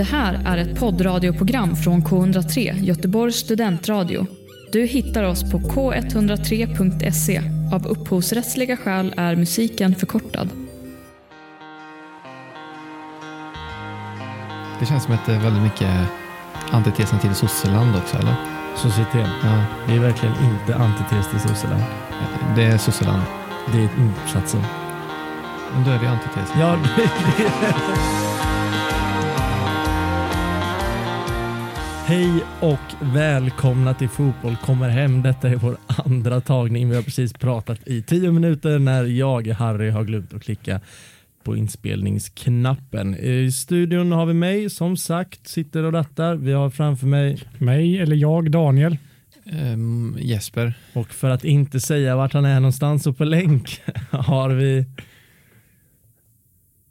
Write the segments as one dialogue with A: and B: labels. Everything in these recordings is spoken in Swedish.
A: Det här är ett poddradioprogram från K103, Göteborgs studentradio. Du hittar oss på k103.se. Av upphovsrättsliga skäl är musiken förkortad.
B: Det känns som att det är väldigt mycket antitesen till sosseland också, eller?
C: Societet.
B: Ja,
C: Det är verkligen inte antites till sosseland.
B: det är sosseland.
C: Det är motsatsen.
B: Men då är det ju antites.
C: Ja, det, det. Hej och välkomna till Fotboll kommer hem. Detta är vår andra tagning. Vi har precis pratat i tio minuter när jag, Harry, har glömt att klicka på inspelningsknappen. I studion har vi mig, som sagt, sitter och rattar. Vi har framför mig,
D: Mig eller jag, Daniel.
B: Ehm, Jesper.
C: och för att inte säga vart han är någonstans och på länk, har vi...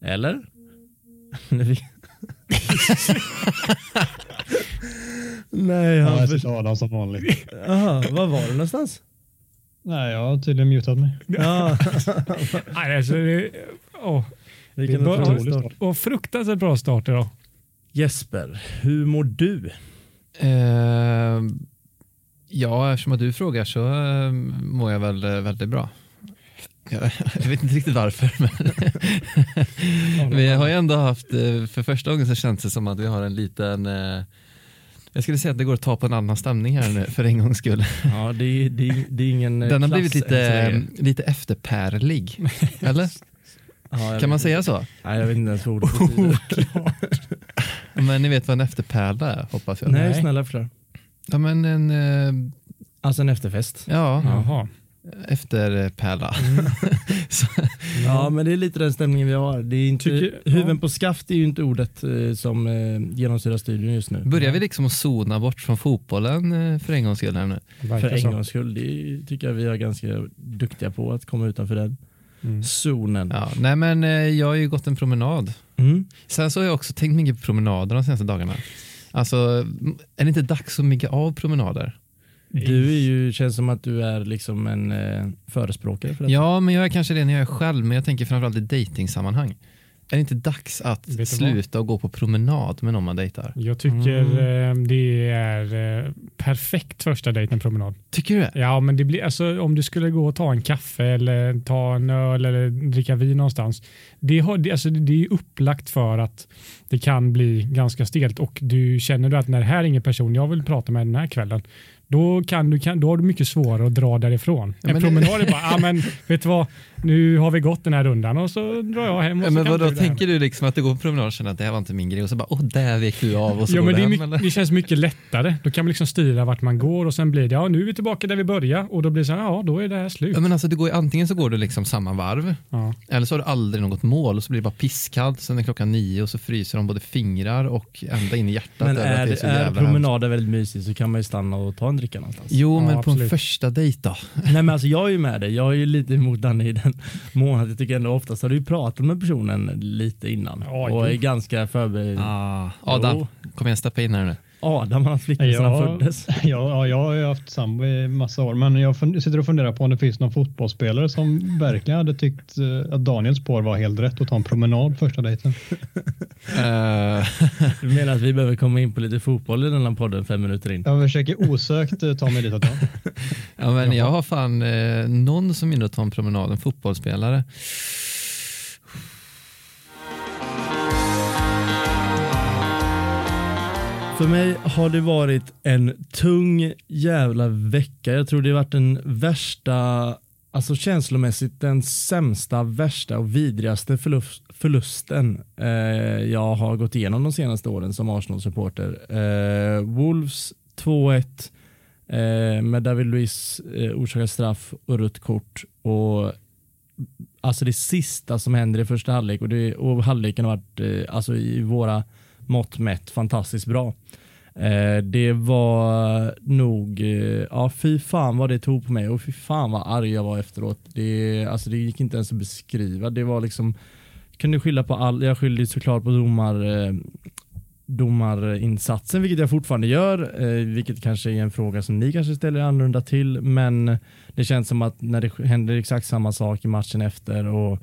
C: Eller? Nej,
E: Ja,
C: han
E: jag
C: för...
E: sitter Adam som vanligt.
C: Aha, var var du någonstans?
E: Nej, jag har tydligen mutat mig.
C: Ja,
D: Nej, alltså, det, åh,
C: vilken
D: Det
C: otrolig start.
D: och fruktansvärt bra start idag.
C: Jesper, hur mår du?
B: Ehm, ja, eftersom att du frågar så ehm, mår jag väl eh, väldigt bra. Jag, vet inte riktigt varför, men vi har ju ändå haft, eh, för första gången så känns det som att vi har en liten eh, jag skulle säga att det går att ta på en annan stämning här nu för en gångs skull.
C: Ja, det är, det det är ingen eh,
B: Den har blivit lite, lite efterpärlig. Eller?
C: Ja,
B: Kan man säga så?
C: Nej, jag vet inte ens vad ordet betyder.
B: Men ni vet vad en efterpärla är, hoppas jag.
C: Nej,
D: Nej.
C: snälla förklara.
B: Ja, men en eh,
C: Alltså en efterfest.
B: ja,
D: Jaha.
B: Efterpärla. Så-
C: Ja, men det är lite den stämningen vi har. Det är inte,
D: Tycker-
C: huven
D: ja.
C: på skaft är ju inte ordet eh, som eh, genomsyrar studion just nu.
B: Börjar vi liksom att zona bort från fotbollen eh, för en gångs skull här nu?
C: För en gångs skull, det tycker jag vi är ganska duktiga på att komma utanför den
D: Mm.
C: zonen.
B: Ja, nej men eh, jag har ju gått en promenad.
C: Mm.
B: Sen så har jag också tänkt mycket på promenader de senaste dagarna. Alltså, är det inte dags att mygga av promenader?
C: Du är ju, känns som att du är liksom en eh, förespråkare för det.
B: Ja, men jag är kanske det när jag är själv, men jag tänker framförallt i dejtingsammanhang. Är det inte dags att
D: Vet
B: sluta och gå på promenad med någon man dejtar?
D: Jag tycker eh, det är eh, perfekt första dejt en promenad.
B: Tycker du det?
D: Ja, men det blir alltså om du skulle gå och ta en kaffe eller ta en öl eller dricka vin någonstans. Det, har, det, alltså, det är upplagt för att det kan bli ganska stelt och du känner du att när det här är ingen person jag vill prata med den här kvällen. Då, kan du, kan, då har du mycket svårare att dra därifrån.
B: Ja,
D: en
B: men-
D: promenad är bara, ja men vet du vad, nu har vi gått den här rundan och så drar jag hem. Och
B: Ja, men vadå, tänker du liksom att du går på promenad och känner att det här var inte min grej och så bara, åh, där vek du av och så
D: Ja,
B: går
D: men det,
B: hem, eller?
D: det känns mycket lättare. Då kan man liksom styra vart man går och sen blir det, ja nu är vi tillbaka där vi började och då blir det så här, ja då är det här slut.
B: Ja, men alltså, du går, antingen så går du liksom samma varv
D: Ja.
B: eller så har du aldrig något mål och så blir det bara pisskallt sen är klockan nio och så fryser de både fingrar och ända in i hjärtat.
C: Men är,
B: det är så
C: är promenader väldigt mysigt så kan man ju stanna och ta en dricka någonstans.
B: Jo,
D: Ja,
B: men på en
D: absolut.
B: första dejt då?
C: Nej men alltså jag är ju med dig, jag är ju lite emot Danne i den mån att jag tycker ändå oftast har du pratat med personen lite innan
D: Ja,
C: och är ganska förberedd.
B: Ah, Adam,
C: Jo.
B: kom igen, steppa in här nu.
C: Adam har haft flickvän sedan han
E: Ja,
C: föddes.
E: ja, ja, jag har ju haft sambo i massa år, men jag sitter och funderar på om det finns någon fotbollsspelare som verkligen hade tyckt eh, att Daniels spår var helt rätt att ta en promenad första dejten.
B: Eh,
C: Du menar att vi behöver komma in på lite fotboll i den här podden fem minuter in?
E: Jag försöker osökt eh, ta mig dit. Att jag.
B: ja, men jag har fan eh, någon som vill ta en promenad, en fotbollsspelare.
C: För mig har det varit en tung jävla vecka. Jag tror det har varit den värsta, alltså känslomässigt den sämsta, värsta och vidrigaste förlust, förlusten eh, jag har gått igenom de senaste åren som Arsenal-supporter. Eh, Wolves 2-1 eh, med David Luiz eh, orsakar straff och rött kort och alltså det sista som händer i första halvlek och, det, och halvleken har varit eh, alltså i våra mått mätt fantastiskt bra. Eh, det var nog, eh, ja fy fan vad det tog på mig och fy fan vad arg jag var efteråt. Det, alltså det gick inte ens att beskriva. Det var liksom, kunde skylla på all, jag skyllde såklart på domar, eh, domarinsatsen, vilket jag fortfarande gör, vilket kanske är en fråga som ni kanske ställer annorlunda till, men det känns som att när det händer exakt samma sak i matchen efter och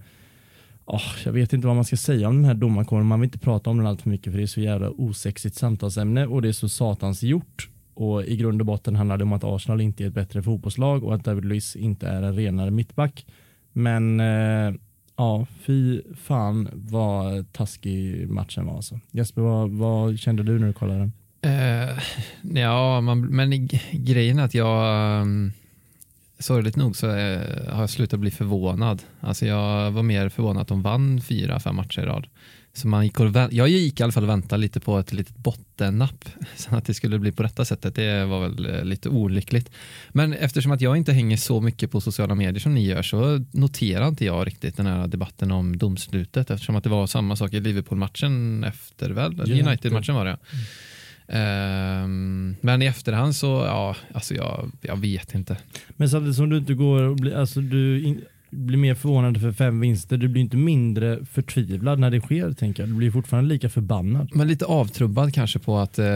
C: Oh, jag vet inte vad man ska säga om den här domarkåren. Man vill inte prata om den allt för mycket för det är så jävla osexigt samtalsämne och det är så satans gjort. Och i grund och botten handlar det om att Arsenal inte är ett bättre fotbollslag och att David Luiz inte är en renare mittback. Men eh, ja, fy fan vad taskig matchen var alltså. Jesper, vad, vad kände du när du kollade den?
B: Uh, ja, man, men grejen är att jag um, sorgligt nog så är, har jag slutat bli förvånad. Alltså jag var mer förvånad att de vann fyra, fem matcher i rad. Så man gick och jag gick i alla fall och väntade lite på ett litet bottennapp. Så att det skulle bli på detta sättet, det var väl eh, lite olyckligt. Men eftersom att jag inte hänger så mycket på sociala medier som ni gör så noterar inte jag riktigt den här debatten om domslutet eftersom att det var samma sak i Liverpool-matchen efter väl? United-matchen var det. Um, men i efterhand så, ja, alltså jag, jag vet inte.
C: Men samtidigt som du inte går och blir, alltså du in, blir mer förvånad för fem vinster, du blir inte mindre förtvivlad när det sker, tänker jag. Du blir fortfarande lika förbannad.
B: Men lite avtrubbad kanske på att, uh,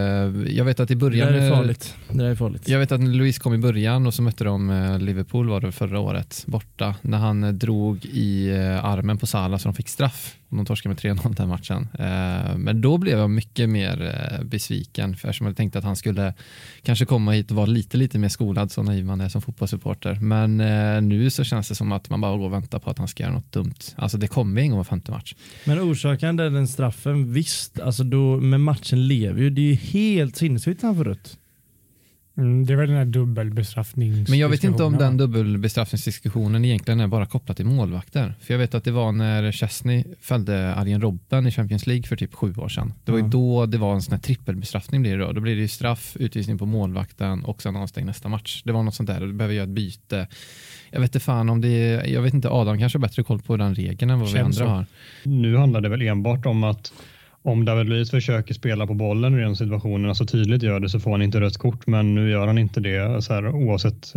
B: jag vet att i början...
C: Det är farligt. Det är farligt.
B: Jag vet att när Louise kom i början och så mötte de uh, Liverpool var det förra året, borta, när han uh, drog i armen på Salah så de fick straff de torskade med 3-0 den matchen. Eh, men då blev jag mycket mer eh, besviken eftersom jag tänkte att han skulle kanske komma hit och vara lite, lite mer skolad så naiv man är som fotbollssupporter. Men eh, nu så känns det som att man bara går och väntar på att han ska göra något dumt. Alltså det kommer ingen gång femte match.
C: Men orsaken den straffen, visst, alltså då, men matchen lever ju. Det är ju helt sinnessjukt han får rött.
D: Mm, det är väl den här dubbelbestraffnings...
B: Men jag vet inte om den dubbelbestraffningsdiskussionen egentligen är bara kopplad till målvakter. För jag vet att det var när Chesney fällde Arjen Robben i Champions League för typ sju år sedan. Det var ju då det var en sån här trippelbestraffning blir det då. Då blir det ju straff, utvisning på målvakten och sen avstängd nästa match. Det var något sånt där. Du behöver göra ett byte. Jag vet inte fan om det är, jag vet inte, Adam kanske har bättre koll på den regeln än vad Känns vi andra så. har.
E: Nu handlar det väl enbart om att om David Luiz försöker spela på bollen i den situationen, alltså tydligt gör det, så får han inte rött kort. Men nu gör han inte det så här, oavsett.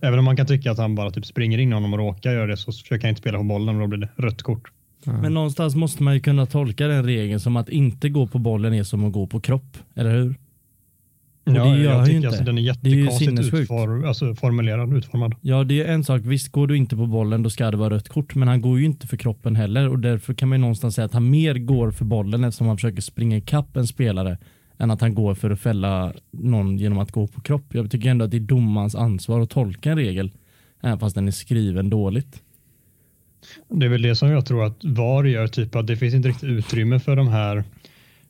E: Även om man kan tycka att han bara typ springer in honom och råkar göra det så försöker han inte spela på bollen och då blir det rött kort.
C: Mm. Men någonstans måste man ju kunna tolka den regeln som att inte gå på bollen är som att gå på kropp, eller hur?
E: Och ja, det gör jag tycker inte. Alltså, den är jättekonstigt är utfor, alltså, formulerad, utformad.
C: Ja, det är en sak. Visst, går du inte på bollen då ska det vara rött kort, men han går ju inte för kroppen heller och därför kan man ju någonstans säga att han mer går för bollen eftersom han försöker springa ikapp en spelare än att han går för att fälla någon genom att gå på kropp. Jag tycker ändå att det är domans ansvar att tolka en regel, även fast den är skriven dåligt.
E: Det är väl det som jag tror att VAR gör, typ att det finns inte riktigt utrymme för de här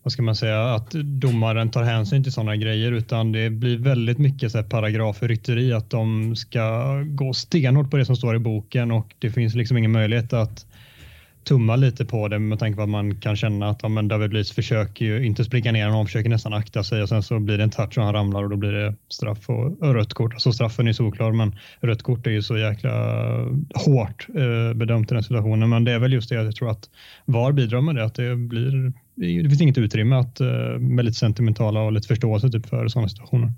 E: vad ska man säga, att domaren tar hänsyn till sådana grejer utan det blir väldigt mycket så här paragrafer rytteri att de ska gå stenhårt på det som står i boken och det finns liksom ingen möjlighet att tumma lite på det med tanke på att man kan känna att ja, men David Luiz försöker ju inte springa ner honom, försöker nästan akta sig och sen så blir det en touch och han ramlar och då blir det straff och rött kort. Alltså straffen är solklar men rött kort är ju så jäkla hårt eh, bedömt i den situationen. Men det är väl just det jag tror att VAR bidrar med det, att det blir det finns inget utrymme att eh, med lite sentimentala och lite förståelse typ för sådana situationer.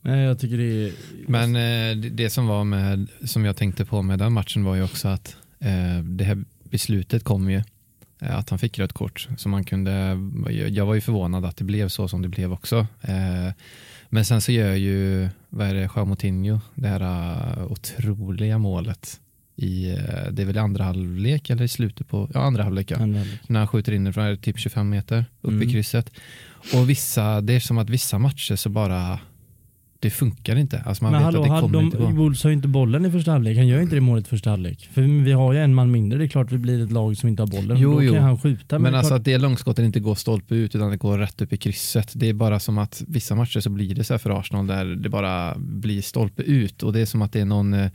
C: Nej, jag tycker det är...
B: Men eh, det som var med, som jag tänkte på med den matchen var ju också att eh, det här beslutet kom ju att han fick rött kort. Så man kunde, jag var ju förvånad att det blev så som det blev också. Men sen så gör ju, vad är det, Moutinho, det här otroliga målet i, eh, det är väl andra halvlek eller i slutet på, ja andra halvlek, ja. andra halvlek. när han skjuter in från typ 25 meter upp mm. i krysset. Och vissa, det är som att vissa matcher så bara det funkar inte. Alltså man men vet hallå, att det kommer de, inte gå.
C: Wolves har ju inte bollen i första halvlek. Han gör inte det målet i första halvlek. För vi har ju en man mindre. Det är klart vi blir ett lag som inte har bollen. Jo, Då jo. kan han skjuta.
B: Men, men alltså klart... att det långskottet inte går stolpe ut utan det går rätt upp i krysset. Det är bara som att vissa matcher så blir det så här för Arsenal där det bara blir stolpe ut och det är som att det är någon eh,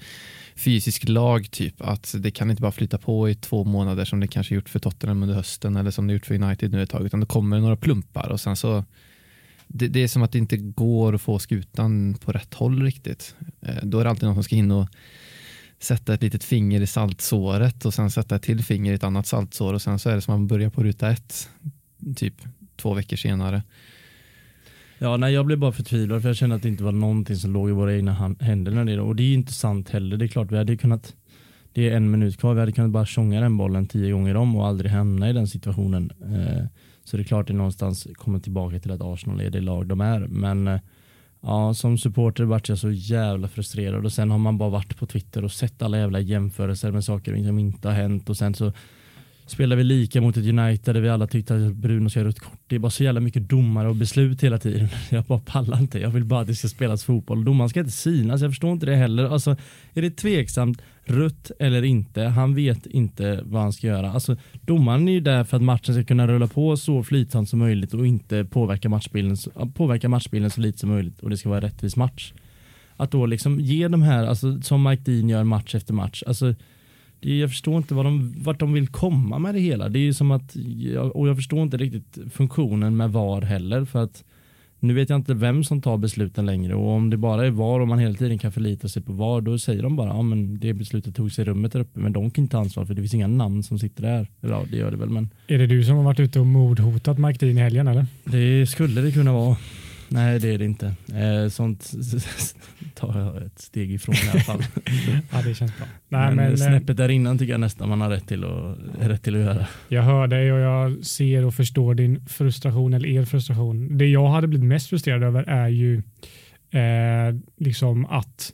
B: fysisk lag typ. Att det kan inte bara flytta på i två månader som det kanske gjort för Tottenham under hösten eller som det gjort för United nu ett tag utan det kommer några plumpar och sen så det, det, är som att det inte går att få skutan på rätt håll riktigt. Eh, då är det alltid någon som ska in och sätta ett litet finger i saltsåret och sen sätta ett till finger i ett annat saltsår och sen så är det som att man börjar på ruta ett typ två veckor senare.
C: Ja, nej, jag blev bara förtvivlad för jag kände att det inte var någonting som låg i våra egna händer. När det, och det är inte sant heller. Det är klart vi hade kunnat det är en minut kvar. Vi hade kunnat bara tjonga den bollen tio gånger om och aldrig hamna i den situationen. Eh, så det är klart att det någonstans kommer tillbaka till att Arsenal är det lag de är. Men eh, Ja, som supporter vart jag så jävla frustrerad och sen har man bara varit på Twitter och sett alla jävla jämförelser med saker som inte har hänt och sen så spelar vi lika mot ett United där vi alla tyckte att Bruno ska ha rött kort. Det är bara så jävla mycket domare och beslut hela tiden. Jag bara pallar inte. Jag vill bara att det ska spelas fotboll. Domaren ska inte synas. Jag förstår inte det heller. Alltså, är det tveksamt rött eller inte? Han vet inte vad han ska göra. Alltså, domaren är ju där för att matchen ska kunna rulla på så flytsamt som möjligt och inte påverka matchbilden, påverka matchbilden så lite som möjligt och det ska vara en rättvis match. Att då liksom ge de här, alltså, som Mike Dean gör match efter match, alltså jag förstår inte vad de, vart de vill komma med det hela. Det är ju som att, och jag förstår inte riktigt funktionen med VAR heller för att nu vet jag inte vem som tar besluten längre och om det bara är VAR och man hela tiden kan förlita sig på VAR då säger de bara ja men det beslutet togs i rummet där uppe men de kan inte ta ansvar för det finns inga namn som sitter där. Ja det gör det väl men.
D: Är det du som har varit ute och mordhotat Mike Dean i helgen eller?
C: Det skulle det kunna vara. Nej, det är det inte. Eh, sånt tar jag ett steg ifrån i alla fall.
D: ja, det känns bra.
C: Nej, men, men eh, snäppet där innan tycker jag nästan man har rätt till, att, rätt till att göra.
D: Jag hör dig och jag ser och förstår din frustration eller er frustration. Det jag hade blivit mest frustrerad över är ju eh, liksom att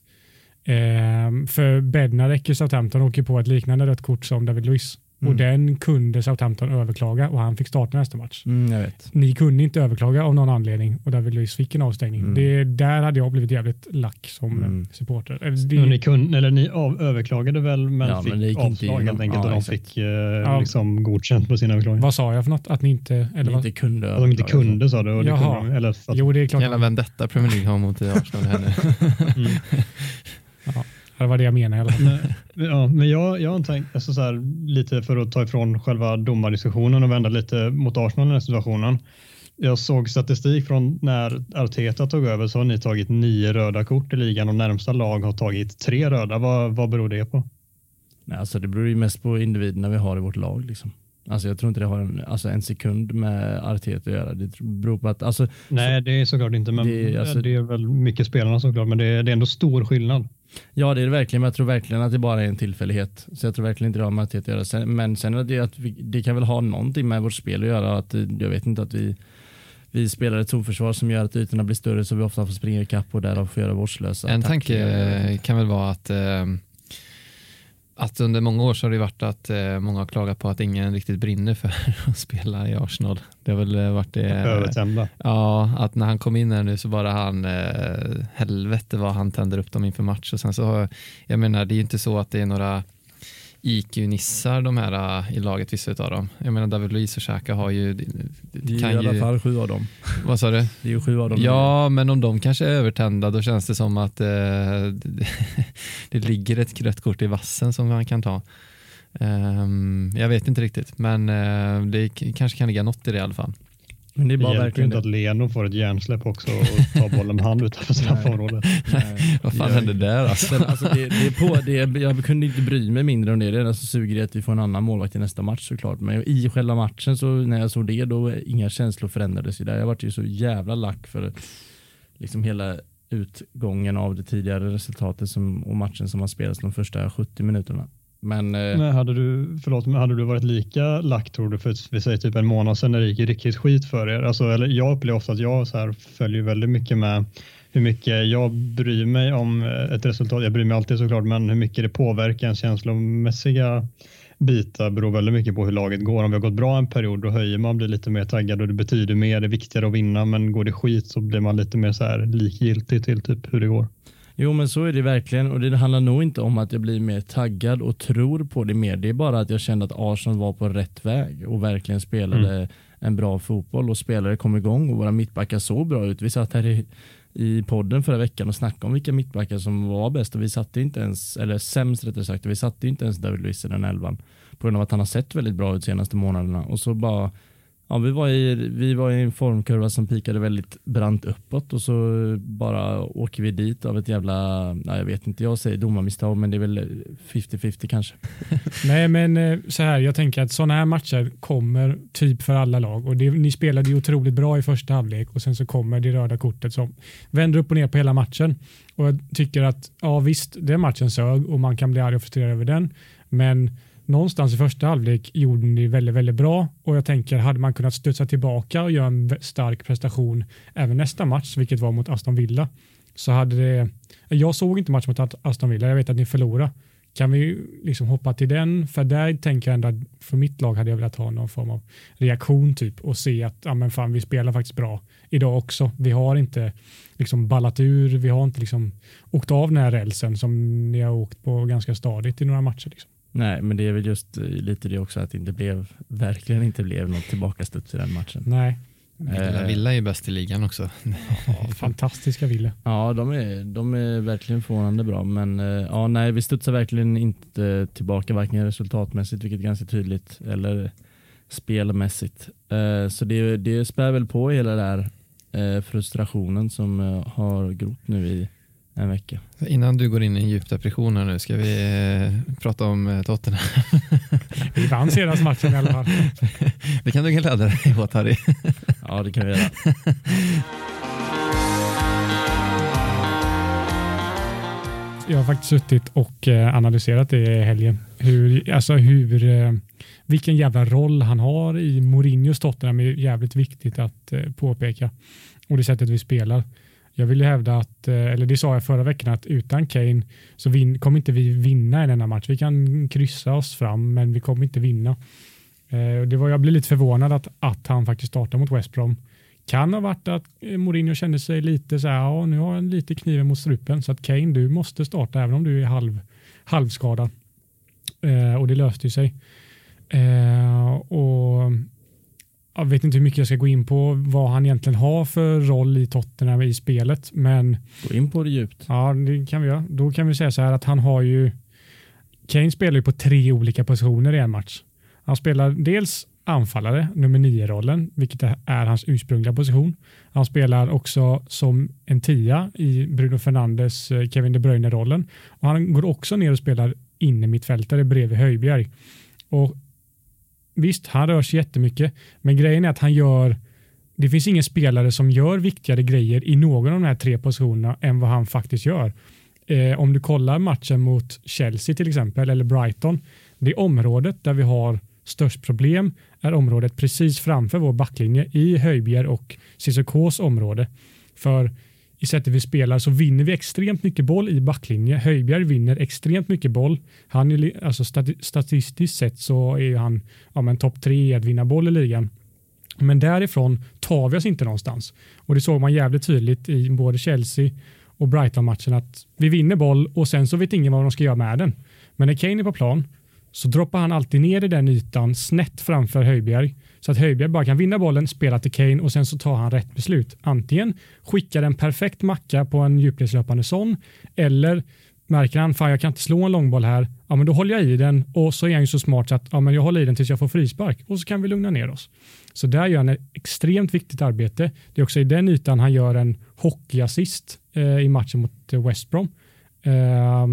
D: eh, för Bednarek i Southampton åker på ett liknande rött kort som David Luiz. Mm. Och den kunde Southampton överklaga och han fick starta nästa match.
C: Mm,
D: Ni kunde inte överklaga av någon anledning och David Luiz fick en avstängning. Mm. Det, där hade jag blivit jävligt lack som mm. supporter.
E: Det, ni, kunde, eller ni av, överklagade väl men ja, fick men avslag helt enkelt ja, och de exakt. fick eh, ja. liksom godkänt på sina överklagningar.
D: Vad sa jag för något? Att ni inte,
C: eller ni inte kunde
E: Att de inte kunde sa du. Och Jaha. Kunde, eller,
B: att, jo, det är klart. Hela vendetta Premier League har mot Arsenal här nu. mm.
D: ja. Det var det jag menade.
E: Men, ja, men jag, jag har tänkt, alltså så här, lite för att ta ifrån själva domardiskussionen och vända lite mot Arsenal i den här situationen. Jag såg statistik från när Arteta tog över så har ni tagit nio röda kort i ligan och närmsta lag har tagit tre röda. Vad, vad beror det på?
C: Nej, alltså det beror ju mest på individerna vi har i vårt lag. Liksom. Alltså jag tror inte det har en, alltså en sekund med Arteta att göra. Det beror på att, alltså,
E: Nej, det är såklart inte, men det, alltså, det är väl mycket spelarna såklart, men det är, det är ändå stor skillnad.
C: Ja, det är det verkligen, men jag tror verkligen att det bara är en tillfällighet. Så jag tror verkligen inte det har med att göra. Sen, men sen är det att vi, det kan väl ha någonting med vårt spel att göra. Att, jag vet inte att vi vi spelar ett zonförsvar som gör att ytorna blir större så vi ofta får springa ikapp och därav får göra vårdslösa
B: En tanke kan väl vara att eh, att under många år så har det varit att eh, många har klagat på att ingen riktigt brinner för att spela i Arsenal. Det har väl varit det.
E: Övertända.
B: Ja, att när han kom in här nu så bara han, eh, helvete vad han tänder upp dem inför match. Och sen så, jag menar, det är ju inte så att det är några IQ-nissar de här uh, i laget, vissa av dem. Jag menar David Luiz och Xhaka har ju...
C: Det är i alla fall sju av dem.
B: Vad sa du?
C: Det är ju sju av dem.
B: Ja, men om de kanske är övertända då känns det som att uh, det ligger ett rött kort i vassen som man kan ta. Um, jag vet inte riktigt, men uh, det kanske kan ligga något i det i alla fall.
E: Men det är bara det verkligen inte att Leno får ett hjärnsläpp också och tar bollen med hand utanför straffområdet.
B: Vad fan hände där alltså?
C: alltså det, det, är på, det är, jag kunde inte bry mig mindre om det. Det är så suger det att vi får en annan målvakt i nästa match såklart. Men i själva matchen så när jag såg det då inga känslor förändrades ju där. Jag vart ju så jävla lack för liksom hela utgången av det tidigare resultatet som, och matchen som har spelats de första 70 minuterna. Men,
E: eh, men hade, du, förlåt, men hade du varit lika lack tror du för vi säger typ en månad sedan när det gick riktigt skit för er? Alltså, eller jag upplever ofta att jag så här följer väldigt mycket med hur mycket jag bryr mig om eh, ett resultat. Jag bryr mig alltid såklart, men hur mycket det påverkar en känslomässiga bitar beror väldigt mycket på hur laget går. Om vi har gått bra en period då höjer man, blir lite mer taggad och det betyder mer, det är viktigare att vinna, men går det skit så blir man lite mer så här likgiltig till typ hur det går.
C: Jo men så är det verkligen och det handlar nog inte om att jag blir mer taggad och tror på det mer. Det är bara att jag kände att Arsenal var på rätt väg och verkligen spelade mm. en bra fotboll och spelare kom igång och våra mittbackar såg bra ut. Vi satt här i, i podden förra veckan och snackade om vilka mittbackar som var bäst och vi satte inte ens, eller sämst rättare sagt, vi satte inte ens David Luiz i den elvan på grund av att han har sett väldigt bra ut de senaste månaderna och så bara Ja, vi, var i, vi var i en formkurva som pikade väldigt brant uppåt och så bara åker vi dit av ett jävla, nej, jag vet inte, jag säger domarmisstag men det är väl 50-50 kanske.
D: nej men eh, så här, jag tänker att sådana här matcher kommer typ för alla lag och det, ni spelade ju otroligt bra i första halvlek och sen så kommer det röda kortet som vänder upp och ner på hela matchen. Och jag tycker att ja visst, den matchen sög och man kan bli arg och frustrerad över den men någonstans i första halvlek gjorde ni väldigt, väldigt bra och jag tänker hade man kunnat studsa tillbaka och göra en stark prestation även nästa match, vilket var mot Aston Villa, så hade det. Jag såg inte match mot Aston Villa. Jag vet att ni förlorade. Kan vi liksom hoppa till den? För där tänker jag ändå att för mitt lag hade jag velat ha någon form av reaktion typ och se att ja, men fan, vi spelar faktiskt bra idag också. Vi har inte liksom ballat ur. Vi har inte liksom åkt av den här rälsen som ni har åkt på ganska stadigt i några matcher. Liksom.
C: Nej, men det är väl just lite det också att det inte blev, verkligen inte blev något tillbakastuds i den matchen.
D: Nej.
B: Eh, Villa är ju bäst i ligan också.
D: Ja, fantastiska Villa.
C: Ja, de är, de är verkligen förvånande bra. Men eh, ja, nej, vi studsar verkligen inte tillbaka varken resultatmässigt, vilket är ganska tydligt, eller spelmässigt. Eh, så det, det spär väl på hela den där frustrationen som har grott nu i en vecka.
B: Innan du går in i en djup depression här nu, ska vi eh, prata om eh, Tottenham?
D: vi vann senaste matchen i alla fall.
B: det kan du glädja dig åt Harry.
C: ja, det kan vi göra.
D: Jag har faktiskt suttit och eh, analyserat det i helgen. Hur, alltså hur, vilken jävla roll han har i Mourinhos Tottenham är jävligt viktigt att påpeka. Och det sättet vi spelar. Jag vill ju hävda att, eh, eller det sa jag förra veckan, att utan Kane så vin, kommer inte vi vinna en enda match. Vi kan kryssa oss fram, men vi kommer inte vinna. Eh, det var, jag blev lite förvånad att, att han faktiskt startade mot West Brom. Kan ha varit att eh, Mourinho kände sig lite så här, ja nu har han lite kniven mot strupen, så att Kane, du måste starta även om du är halv, halvskadad. och det löste ju sig. och jag vet inte hur mycket jag ska gå in på vad han egentligen har för roll i Tottenham i spelet. Men,
C: gå in på det djupt.
D: Ja, det kan vi göra. Då kan vi säga så här att han har ju Kane spelar ju på tre olika positioner i en match. Han spelar dels anfallare, nummer nio-rollen, vilket är hans ursprungliga position. Han spelar också som en tia i Bruno Fernandes eh, Kevin De Bruyne-rollen. Och Han går också ner och spelar inne mittfältare bredvid Höjbjerg. Och Visst, han rör sig jättemycket, men grejen är att han gör det finns ingen spelare som gör viktigare grejer i någon av de här tre positionerna än vad han faktiskt gör. Eh, om du kollar matchen mot Chelsea till exempel, eller Brighton, det området där vi har störst problem är området precis framför vår backlinje i Höjbjer och Cissokos område. För i sättet vi spelar så vinner vi extremt mycket boll i backlinje. Höjbjerg vinner extremt mycket boll. Han är, alltså statistiskt sett så är han ja, topp tre i att vinna boll i ligan. Men därifrån tar vi oss inte någonstans. Och det såg man jävligt tydligt i både Chelsea och Brighton-matchen att vi vinner boll och sen så vet ingen vad de ska göra med den. Men när Kane är på plan så droppar han alltid ner i den ytan snett framför Höjbjerg så att Höjbjerg bara kan vinna bollen, spela till Kane och sen så tar han rätt beslut. Antingen skickar en perfekt macka på en djupledslöpande sån eller märker han fan jag kan inte slå en långboll här, ja men då håller jag i den och så är han ju så smart så att ja, men jag håller i den tills jag får frispark och så kan vi lugna ner oss. Så där gör han ett extremt viktigt arbete. Det är också i den ytan han gör en hockeyassist eh, i matchen mot West Brom. Eh,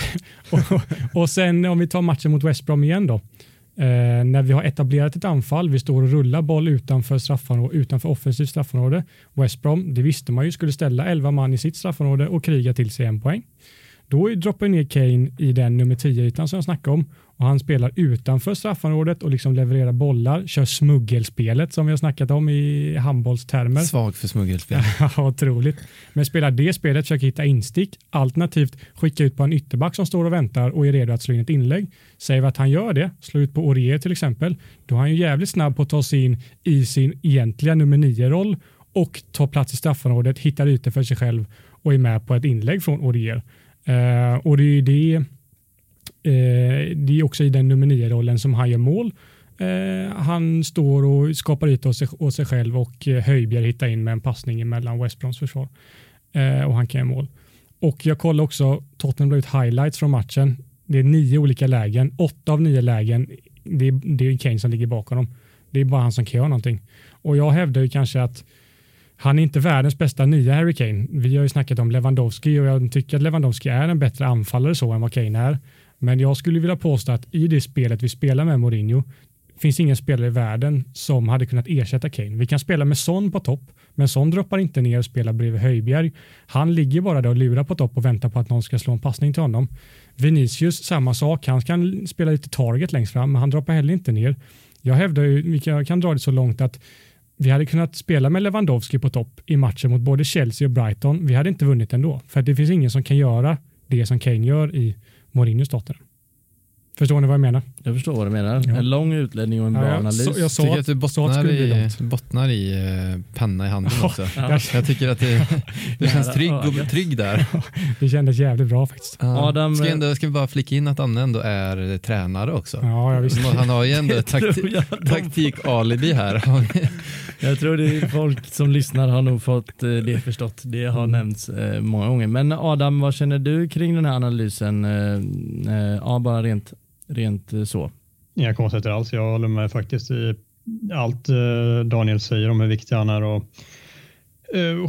D: och, och sen om vi tar matchen mot West Brom igen då. Eh, när vi har etablerat ett anfall, vi står och rullar boll utanför, straffområde, utanför offensivt straffområde. West Brom, det visste man ju, skulle ställa 11 man i sitt straffområde och kriga till sig en poäng. Då droppar ner Kane i den nummer 10-ytan som jag snackade om och han spelar utanför straffområdet och liksom levererar bollar, kör smuggelspelet som vi har snackat om i handbollstermer.
B: Svag för smuggelspel.
D: ja, otroligt. Men spelar det spelet, försöker hitta instick, alternativt skicka ut på en ytterback som står och väntar och är redo att slå in ett inlägg. Säger vi att han gör det, slår ut på Orier till exempel, då är han ju jävligt snabb på att ta sig in i sin egentliga nummer 9-roll och ta plats i straffområdet, hittar ytor för sig själv och är med på ett inlägg från Orier. Eh, och det är det, eh, det är också i den nummer nio rollen som han gör mål. Eh, han står och skapar ytor åt sig, åt sig själv och Höjbjer hittar in med en passning mellan West Broms försvar. och han kan göra mål. Och jag kollar också, Tottenham la ut highlights från matchen. Det är nio olika lägen, åtta av nio lägen, det är, det är Kane som ligger bakom dem. Det är bara han som kan göra någonting. Och jag hävdar ju kanske att han är inte världens bästa nya Harry Kane. Vi har ju snackat om Lewandowski och jag tycker att Lewandowski är en bättre anfallare så än vad Kane är. Men jag skulle vilja påstå att i det spelet vi spelar med Mourinho, finns ingen spelare i världen som hade kunnat ersätta Kane. Vi kan spela med Son på topp, men Son droppar inte ner och spelar bredvid Höjbjerg. Han ligger bara där och lurar på topp och väntar på att någon ska slå en passning till honom. Vinicius, samma sak. Han kan spela lite target längst fram, men han droppar heller inte ner. Jag hävdar ju, jag kan dra det så långt att vi hade kunnat spela med Lewandowski på topp i matchen mot både Chelsea och Brighton. Vi hade inte vunnit ändå, för det finns ingen som kan göra det som Kane gör i Mourinhos Tottenham. Förstår ni vad jag menar?
C: Jag förstår vad du menar.
D: Ja.
C: En lång utläggning och en
D: Ja,
C: bra
D: jag,
C: analys.
D: så, jag
B: tycker att du
D: att, att det
B: bottnar
D: bli
B: i, bottnar i eh, penna i handen också.
C: Ja.
B: Jag tycker att det, det känns trygg, och, trygg där.
D: Det kändes jävligt bra faktiskt.
B: Ja.
C: Adam,
B: ska,
C: eh,
B: ändå, ska vi bara flika in att Anne ändå är eh, tränare också.
D: Ja, jag visste.
B: Han har ju ändå takti taktik-alibi här.
C: Jag tror det är folk som lyssnar har nog fått eh, det förstått. Det har nämnts eh, många gånger. Men Adam, vad känner du kring den här analysen? Eh, Ja, bara rent, rent så.
E: Inga konstigheter alls. Jag håller med faktiskt i allt Daniel säger om hur viktig han är och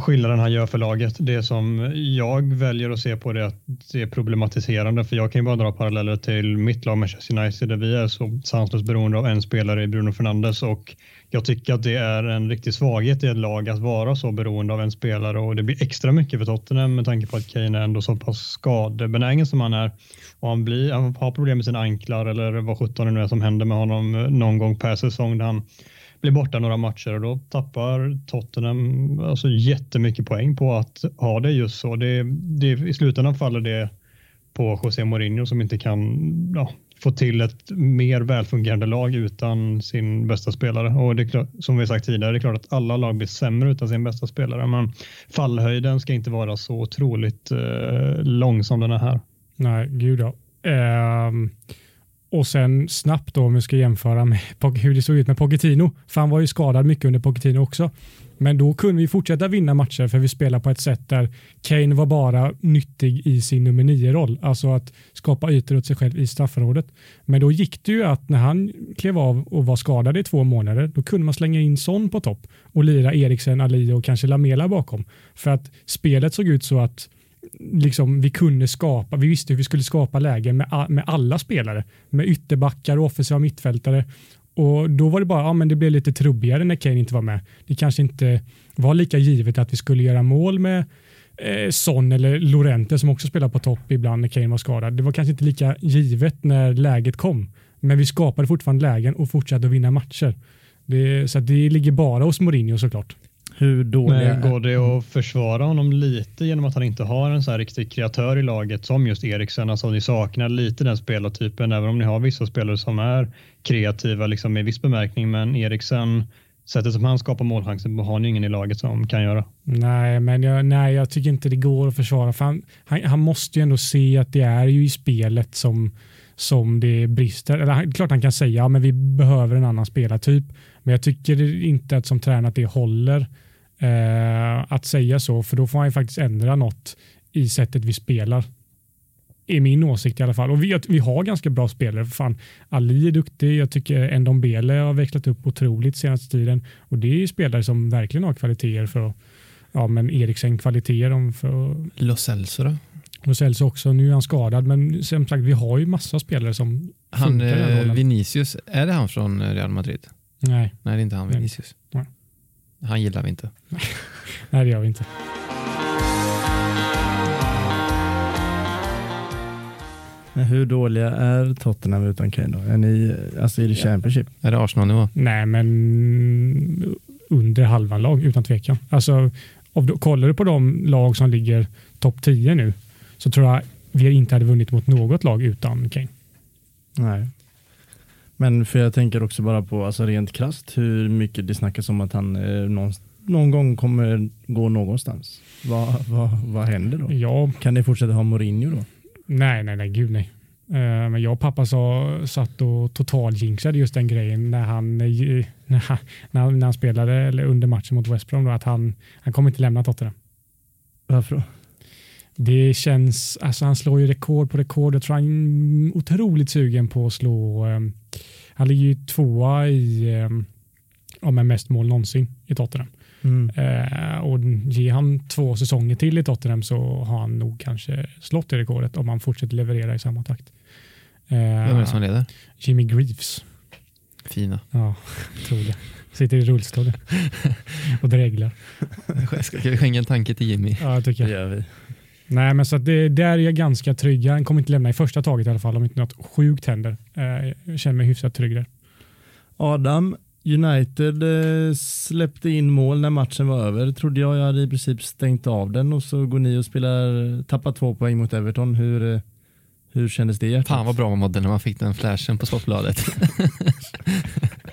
E: skillnaden han gör för laget. Det som jag väljer att se på det är att det är problematiserande för jag kan ju bara dra paralleller till mitt lag Manchester United där vi är så sanslöst beroende av en spelare i Bruno Fernandes och jag tycker att det är en riktig svaghet i ett lag att vara så beroende av en spelare och det blir extra mycket för Tottenham med tanke på att Kane är ändå så pass skadebenägen som han är och han, blir, han har problem med sina anklar eller vad sjutton det nu är som händer med honom någon gång per säsong där han blir borta några matcher och då tappar Tottenham alltså jättemycket poäng på att ha det just så. Det, det, I slutändan faller det på José Mourinho som inte kan ja, få till ett mer välfungerande lag utan sin bästa spelare. Och det är klart, som vi sagt tidigare, det är klart att alla lag blir sämre utan sin bästa spelare. Men fallhöjden ska inte vara så otroligt eh, lång som den är här.
D: Nej, gud ja. Um... och sen snabbt då om vi ska jämföra med hur det såg ut med Pochettino. För han var ju skadad mycket under Pochettino också. Men då kunde vi fortsätta vinna matcher för vi spelar på ett sätt där Kane var bara nyttig i sin nummer nio-roll. Alltså att skapa ytor åt sig själv i straffområdet. Men då gick det ju att när han klev av och var skadad i två månader, då kunde man slänga in Son på topp och lira Eriksen, Ali och kanske Lamela bakom. För att spelet såg ut så att liksom, vi kunde skapa, vi visste hur vi skulle skapa lägen med, med alla spelare, med ytterbackar och offensiva mittfältare. Och då var det bara, ja men det blev lite trubbigare när Kane inte var med. Det kanske inte var lika givet att vi skulle göra mål med eh, Son eller Lorente som också spelar på topp ibland när Kane var skadad. Det var kanske inte lika givet när läget kom. Men vi skapade fortfarande lägen och fortsatte att vinna matcher. Det, så att det ligger bara hos Mourinho såklart.
C: Hur dåliga
E: Men går det att försvara honom lite genom att han inte har en så här riktig kreatör i laget som just Eriksen? Alltså ni saknar lite den spelartypen, även om ni har vissa spelare som är kreativa liksom i viss bemärkning. Men Eriksen, sättet som han skapar målchanser har ni ingen i laget som kan göra.
D: Nej, men jag, nej, jag tycker inte det går att försvara. För han, han, han måste ju ändå se att det är ju i spelet som, som det brister. Eller, han- klart han kan säga att ja, vi behöver en annan spelartyp. Men jag tycker inte att som tränare att det håller eh, att säga så. För då får han ju faktiskt ändra något i sättet vi spelar. Är min åsikt i alla fall. Och vi, vi har ganska bra spelare. För fan, Ali är duktig. Jag tycker Ndombele har växlat upp otroligt senaste tiden. Och det är ju spelare som verkligen har kvaliteter för att ja, men Eriksen kvaliteter om för
B: Lo Celso då?
D: och Celso också. Nu är han skadad, men som sagt, vi har ju massa spelare som
B: Han,
D: funkar i den
B: eh,
D: rollen.
B: Vinicius, är det han från eh, Real Madrid?
D: Nej,
B: Nej, det är inte han. Vinicius.
D: Nej.
B: Han gillar vi inte.
D: nej, det gör vi inte.
C: Men hur dåliga är Tottenham utan Kane då? Är ni, alltså i det Championship?
B: Är det Arsenal-nivå?
D: Nej, men under halvan lag utan tvekan. Alltså, om du, kollar du på de lag som ligger topp 10 nu så tror jag vi inte hade vunnit mot något lag utan Kane.
C: Nej. Men för jag tänker också bara på, alltså rent krasst, hur mycket det snackas om att han eh, någon, någon gång kommer gå någonstans. Vad, vad, vad händer då?
D: Jag
C: Kan ni fortsätta ha Mourinho då?
D: Nej, nej, nej, gud nej. Eh, Men jag och pappa sa, satt och totaljinxade just den grejen när han, eh, när han, när han, när han spelade eller under matchen mot West Brom då, att han, han kommer inte lämna Tottenham.
C: Varför då?
D: Det känns, alltså han slår ju rekord på rekord. Jag tror han är otroligt sugen på att slå, eh, han ligger ju tvåa i, eh, ja, med mest mål någonsin i Tottenham.
C: Mm.
D: Eh, och ger han två säsonger till i Tottenham så har han nog kanske slått det rekordet om han fortsätter leverera i samma takt. Eh,
B: Vem är det som leder?
D: Jimmy Greaves.
B: Fina.
D: Ja, tror det. Sitter i rullstol och dreglar.
B: Ska vi skänka en tanke till Jimmy?
D: Ja, jag tycker
C: Det
D: jag.
C: gör vi.
D: Nej, men så att det, där är jag ganska trygg. Han kommer inte lämna i första taget i alla fall om inte något sjukt händer. Eh, Jag känner mig hyfsat trygg där.
C: Adam, United eh, släppte in mål när matchen var över. Trodde jag jag hade i princip stängt av den och så går ni och spelar, tappar två poäng mot Everton. Hur, eh, hur kändes det? hjärtat?
B: Fan vad bra man mådde när man fick den flashen på Sportbladet.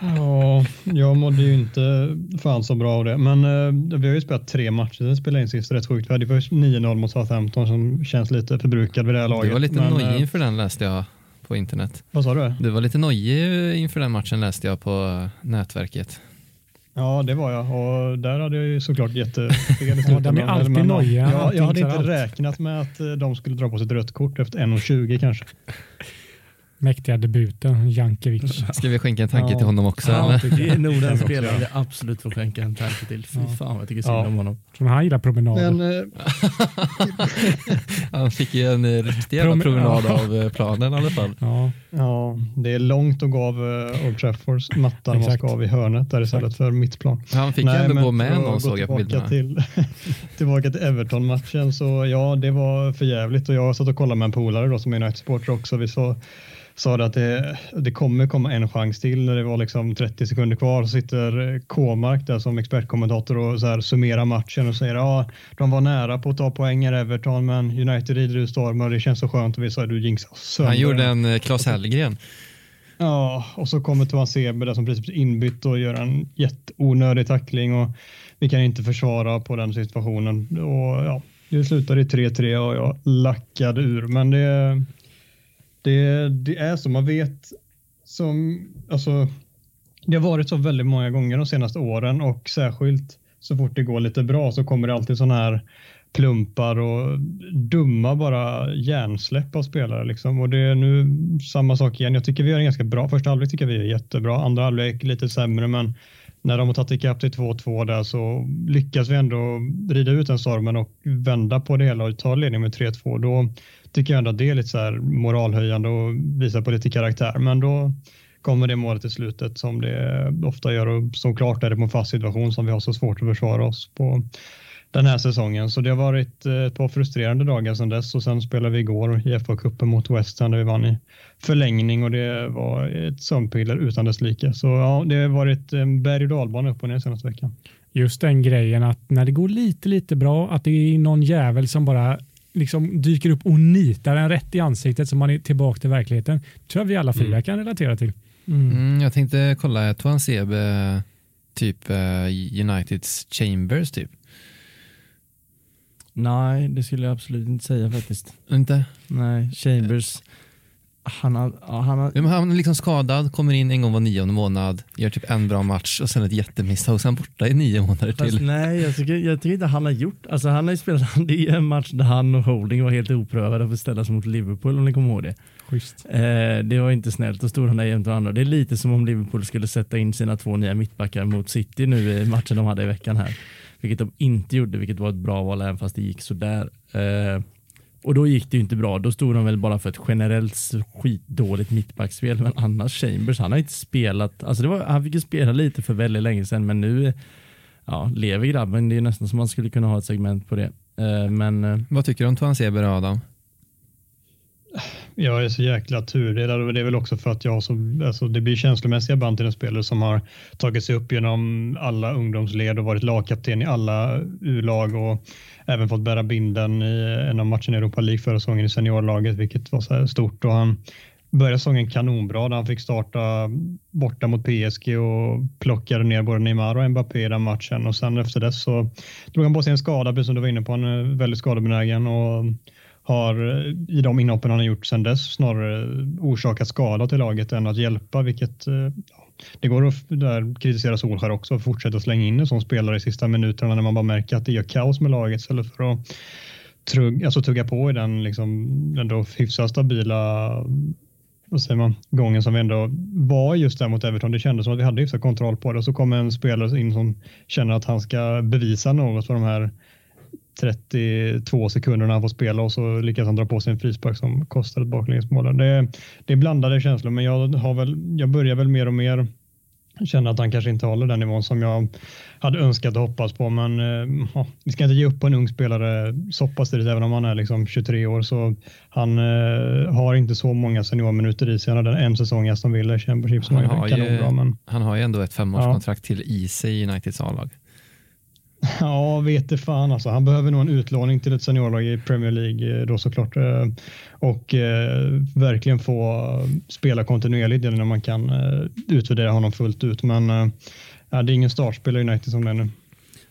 E: Ja, jag mådde ju inte fan så bra av det. Men eh, vi har ju spelat tre matcher sen vi spelade in sist. Rätt sjukt. Vi hade först 9-0 mot Southampton som känns lite förbrukad vid det här laget.
B: Du var lite
E: Men,
B: nojig
E: eh,
B: inför den läste jag på internet.
E: Vad sa du?
B: Du var lite nojig inför den matchen läste jag på nätverket.
E: Ja, det var jag och där hade jag ju såklart jättefel
D: Ja, de är
E: slutändan.
D: alltid
E: Men,
D: nojiga.
E: Ja,
D: Allting
E: jag hade inte
D: allt.
E: räknat med att eh, de skulle dra på sig ett rött kort efter 1.20 kanske.
D: Mäktiga debuten, Jankovic.
B: Ska vi skänka en tanke
E: Ja.
B: till honom också?
C: Ja, det är nog den spelaren jag absolut får skänka en tanke till. Fy
D: Ja.
C: fan vad jag tycker synd
E: Ja.
C: om honom.
D: Tror han gillar promenader.
E: Men eh,
B: Han fick ju en eh, riktig jävla
D: Prom-
B: promenad av eh, planen i alla fall.
D: Ja,
E: ja, det är långt att gå av eh, Old Traffords matta när man ska av i hörnet där istället för mittplan.
B: Han fick ju
E: Nej,
B: ändå
E: men
B: gå med någon såg jag på bilderna.
E: Till, tillbaka till Everton-matchen så ja, det var för jävligt och jag satt och kollade med en polare då som är United-supporter också. Vi sa, sa det att det, det kommer komma en chans till när det var liksom 30 sekunder kvar. Så sitter eh, K-mark där som expertkommentator och så här summerar matchen och säger ja, de var nära på att ta poänger Everton men United rider ur stormen och det känns så skönt och vi sa du sönder.
B: Han gjorde en eh, Claes Hellgren.
E: Ja, och så kommer Toan Sebe där som precis inbytt och gör en jätteonödig tackling och vi kan inte försvara på den situationen. Och ja, det slutade i 3-3 och jag lackade ur. Men det, det, det är så, man vet som, alltså, det har varit så väldigt många gånger de senaste åren och särskilt så fort det går lite bra så kommer det alltid sådana här plumpar och dumma bara hjärnsläpp av spelare. Liksom. Och det är nu samma sak igen. Jag tycker vi gör en ganska bra första halvlek tycker vi är jättebra. Andra halvlek lite sämre men när de har tagit ikapp till 2-2 där så lyckas vi ändå rida ut den stormen och vända på det hela och ta ledning med 3-2. Då tycker jag ändå att det är lite så här moralhöjande och visar på lite karaktär. Men då kommer det målet i slutet som det ofta gör och som klart är det på en fast situation som vi har så svårt att försvara oss på den här säsongen. Så det har varit eh, ett par frustrerande dagar sedan dess och sen spelade vi igår i FA-cupen mot West Ham där vi vann i förlängning och det var ett sömnpiller utan dess like. Så ja, det har varit en berg och dalbana upp och ner senaste veckan.
D: just den grejen att när det går lite, lite bra, att det är någon jävel som bara liksom dyker upp och nitar en rätt i ansiktet så man är tillbaka till verkligheten. tror jag vi alla fyra kan relatera till.
B: Mm, jag tänkte kolla, jag tror han ser eh, typ eh, Uniteds Chambers typ.
C: Nej, det skulle jag absolut inte säga faktiskt.
B: Inte?
C: Nej, Chambers. Han har, han har
B: Ja, men Han är liksom skadad, kommer in en gång var nionde månad, gör typ en bra match och sen ett jättemisstag och sen borta i nio månader
C: Fast
B: till.
C: nej, jag tycker, jag tycker inte han har gjort, alltså han har ju spelat, det är en match där han och Holding var helt oprövade och fick ställas mot Liverpool om ni kommer ihåg det.
D: Schysst.
C: Eh, det var inte snällt, då stod han där jämte varandra. Det är lite som om Liverpool skulle sätta in sina två nya mittbackar mot City nu i matchen de hade i veckan här. Vilket de inte gjorde, vilket var ett bra val även fast det gick sådär. Eh, och då gick det ju inte bra. Då stod de väl bara för ett generellt skitdåligt mittbackspel. Men annars Chambers, han har inte spelat. Alltså det var, han fick ju spela lite för väldigt länge sedan men nu ja, lever grabben. Det är nästan som man skulle kunna ha ett segment på det. Eh, men eh,
B: Vad tycker du om Tuan Seber och Adam?
E: Jag är så jäkla turdelad och det är väl också för att jag har så, alltså det blir känslomässiga band till en spelare som har tagit sig upp genom alla ungdomsled och varit lagkapten i alla U-lag och även fått bära binden i en av matcherna i Europa League förra säsongen i seniorlaget, vilket var så här stort. Och han började säsongen kanonbra där han fick starta borta mot PSG och plockade ner både Neymar och Mbappé i den matchen. Och sen efter dess så drog han på sig en skada, precis som du var inne på, han är väldigt skadebenägen och har i de inhoppen han har gjort sedan dess snarare orsakat skada till laget än att hjälpa, vilket eh, ja, det går att där kritisera Solskär också och fortsätta slänga in en sån spelare i sista minuterna när man bara märker att det gör kaos med laget istället för att trugg, alltså tugga på i den liksom, ändå hyfsat stabila vad säger man, gången som vi ändå var just där mot Everton. Det kändes som att vi hade hyfsat kontroll på det och så kommer en spelare in som känner att han ska bevisa något för de här 32 sekunderna han får spela och så lyckas han dra på sig en frispark som kostar ett baklängesmål. Det, det är blandade känslor men jag, har väl, jag börjar väl mer och mer känner att han kanske inte håller den nivån som jag hade önskat och hoppats på. Men eh, ja, vi ska inte ge upp på en ung spelare så pass tidigt, även om han är liksom 23 år. Så han eh, har inte så många seniorminuter i sig. Han hade en säsong i Aston Villa Championship som
B: Han
E: han
B: har,
E: kanonbra. Men
B: han har ju ändå ett femårskontrakt till i sig i Uniteds A-lag
E: ja, vet fan alltså. Han behöver nog en utlåning till ett seniorlag i Premier League eh, då såklart. Eh, och eh, verkligen få eh, spela kontinuerligt när man kan eh, utvärdera honom fullt ut. Men eh, ja, det är ingen startspelare i United som det är nu.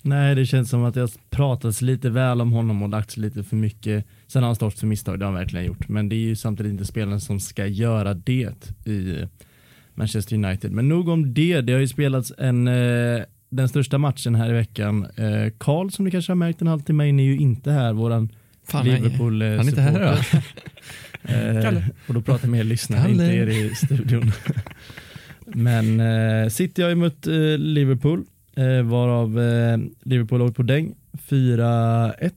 C: Nej, det känns som att det har pratats lite väl om honom och lagts lite för mycket. Sen har han stått för misstag, det har han verkligen gjort. Men det är ju samtidigt inte spelaren som ska göra det i Manchester United. Men nog om det. Det har ju spelats en, eh, den största matchen här i veckan. Eh, Karl, som du kanske har märkt en halvtimme in, är ju inte här. Våran
B: Fan,
C: liverpool
B: han är inte här då?
C: Eh, och då pratar jag med er lyssnare,
B: Kalle.
C: inte er i studion. Men eh, City har ju mött eh, Liverpool, eh, varav eh, Liverpool låg på däng 4-1.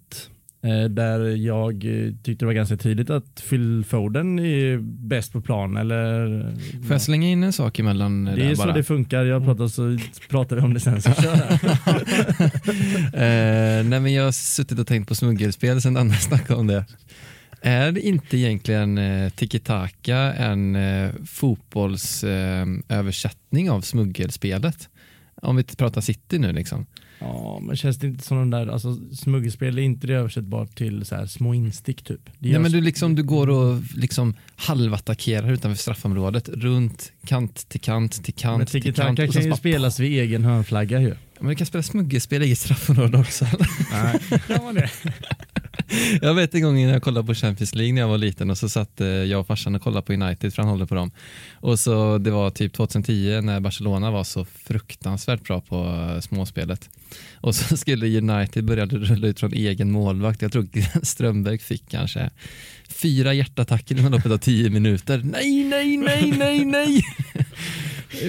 C: Eh, där jag eh, tyckte det var ganska tydligt att Phil Foden är bäst på plan. Eller,
B: Får jag slänga in en sak emellan
C: det är så
B: bara?
C: det funkar, jag pratar så pratar vi om det sen. Så kör
B: eh, nej men jag har suttit och tänkt på smuggelspel sen Anna snackade om det. Är det inte egentligen eh, tiki-taka en eh, fotbollsöversättning eh, av smuggelspelet? Om vi pratar city nu liksom.
C: Ja, men känns det inte som de där, alltså smuggelspel, är inte det översättbart till så här små instick typ? Det
B: Nej,
C: görs-
B: men du, liksom, du går och liksom halvattackerar utanför straffområdet, runt kant till kant till
C: men
B: kant till kant. sen
C: kan ju
B: bara-
C: spelas vid egen hörnflagga ju.
B: Men du kan spela smuggelspel i eget straffområde också.
C: Nej.
D: Kan man det?
B: Jag vet en gång när jag kollade på Champions League när jag var liten och så satt eh, jag och farsan och kollade på United för han håller på dem. Och så det var typ 2010 när Barcelona var så fruktansvärt bra på eh, småspelet. Och så skulle United börja rulla ut från egen målvakt. Jag tror Glenn Strömberg fick kanske fyra hjärtattacker inom loppet av tio minuter. Nej, nej, nej, nej, nej.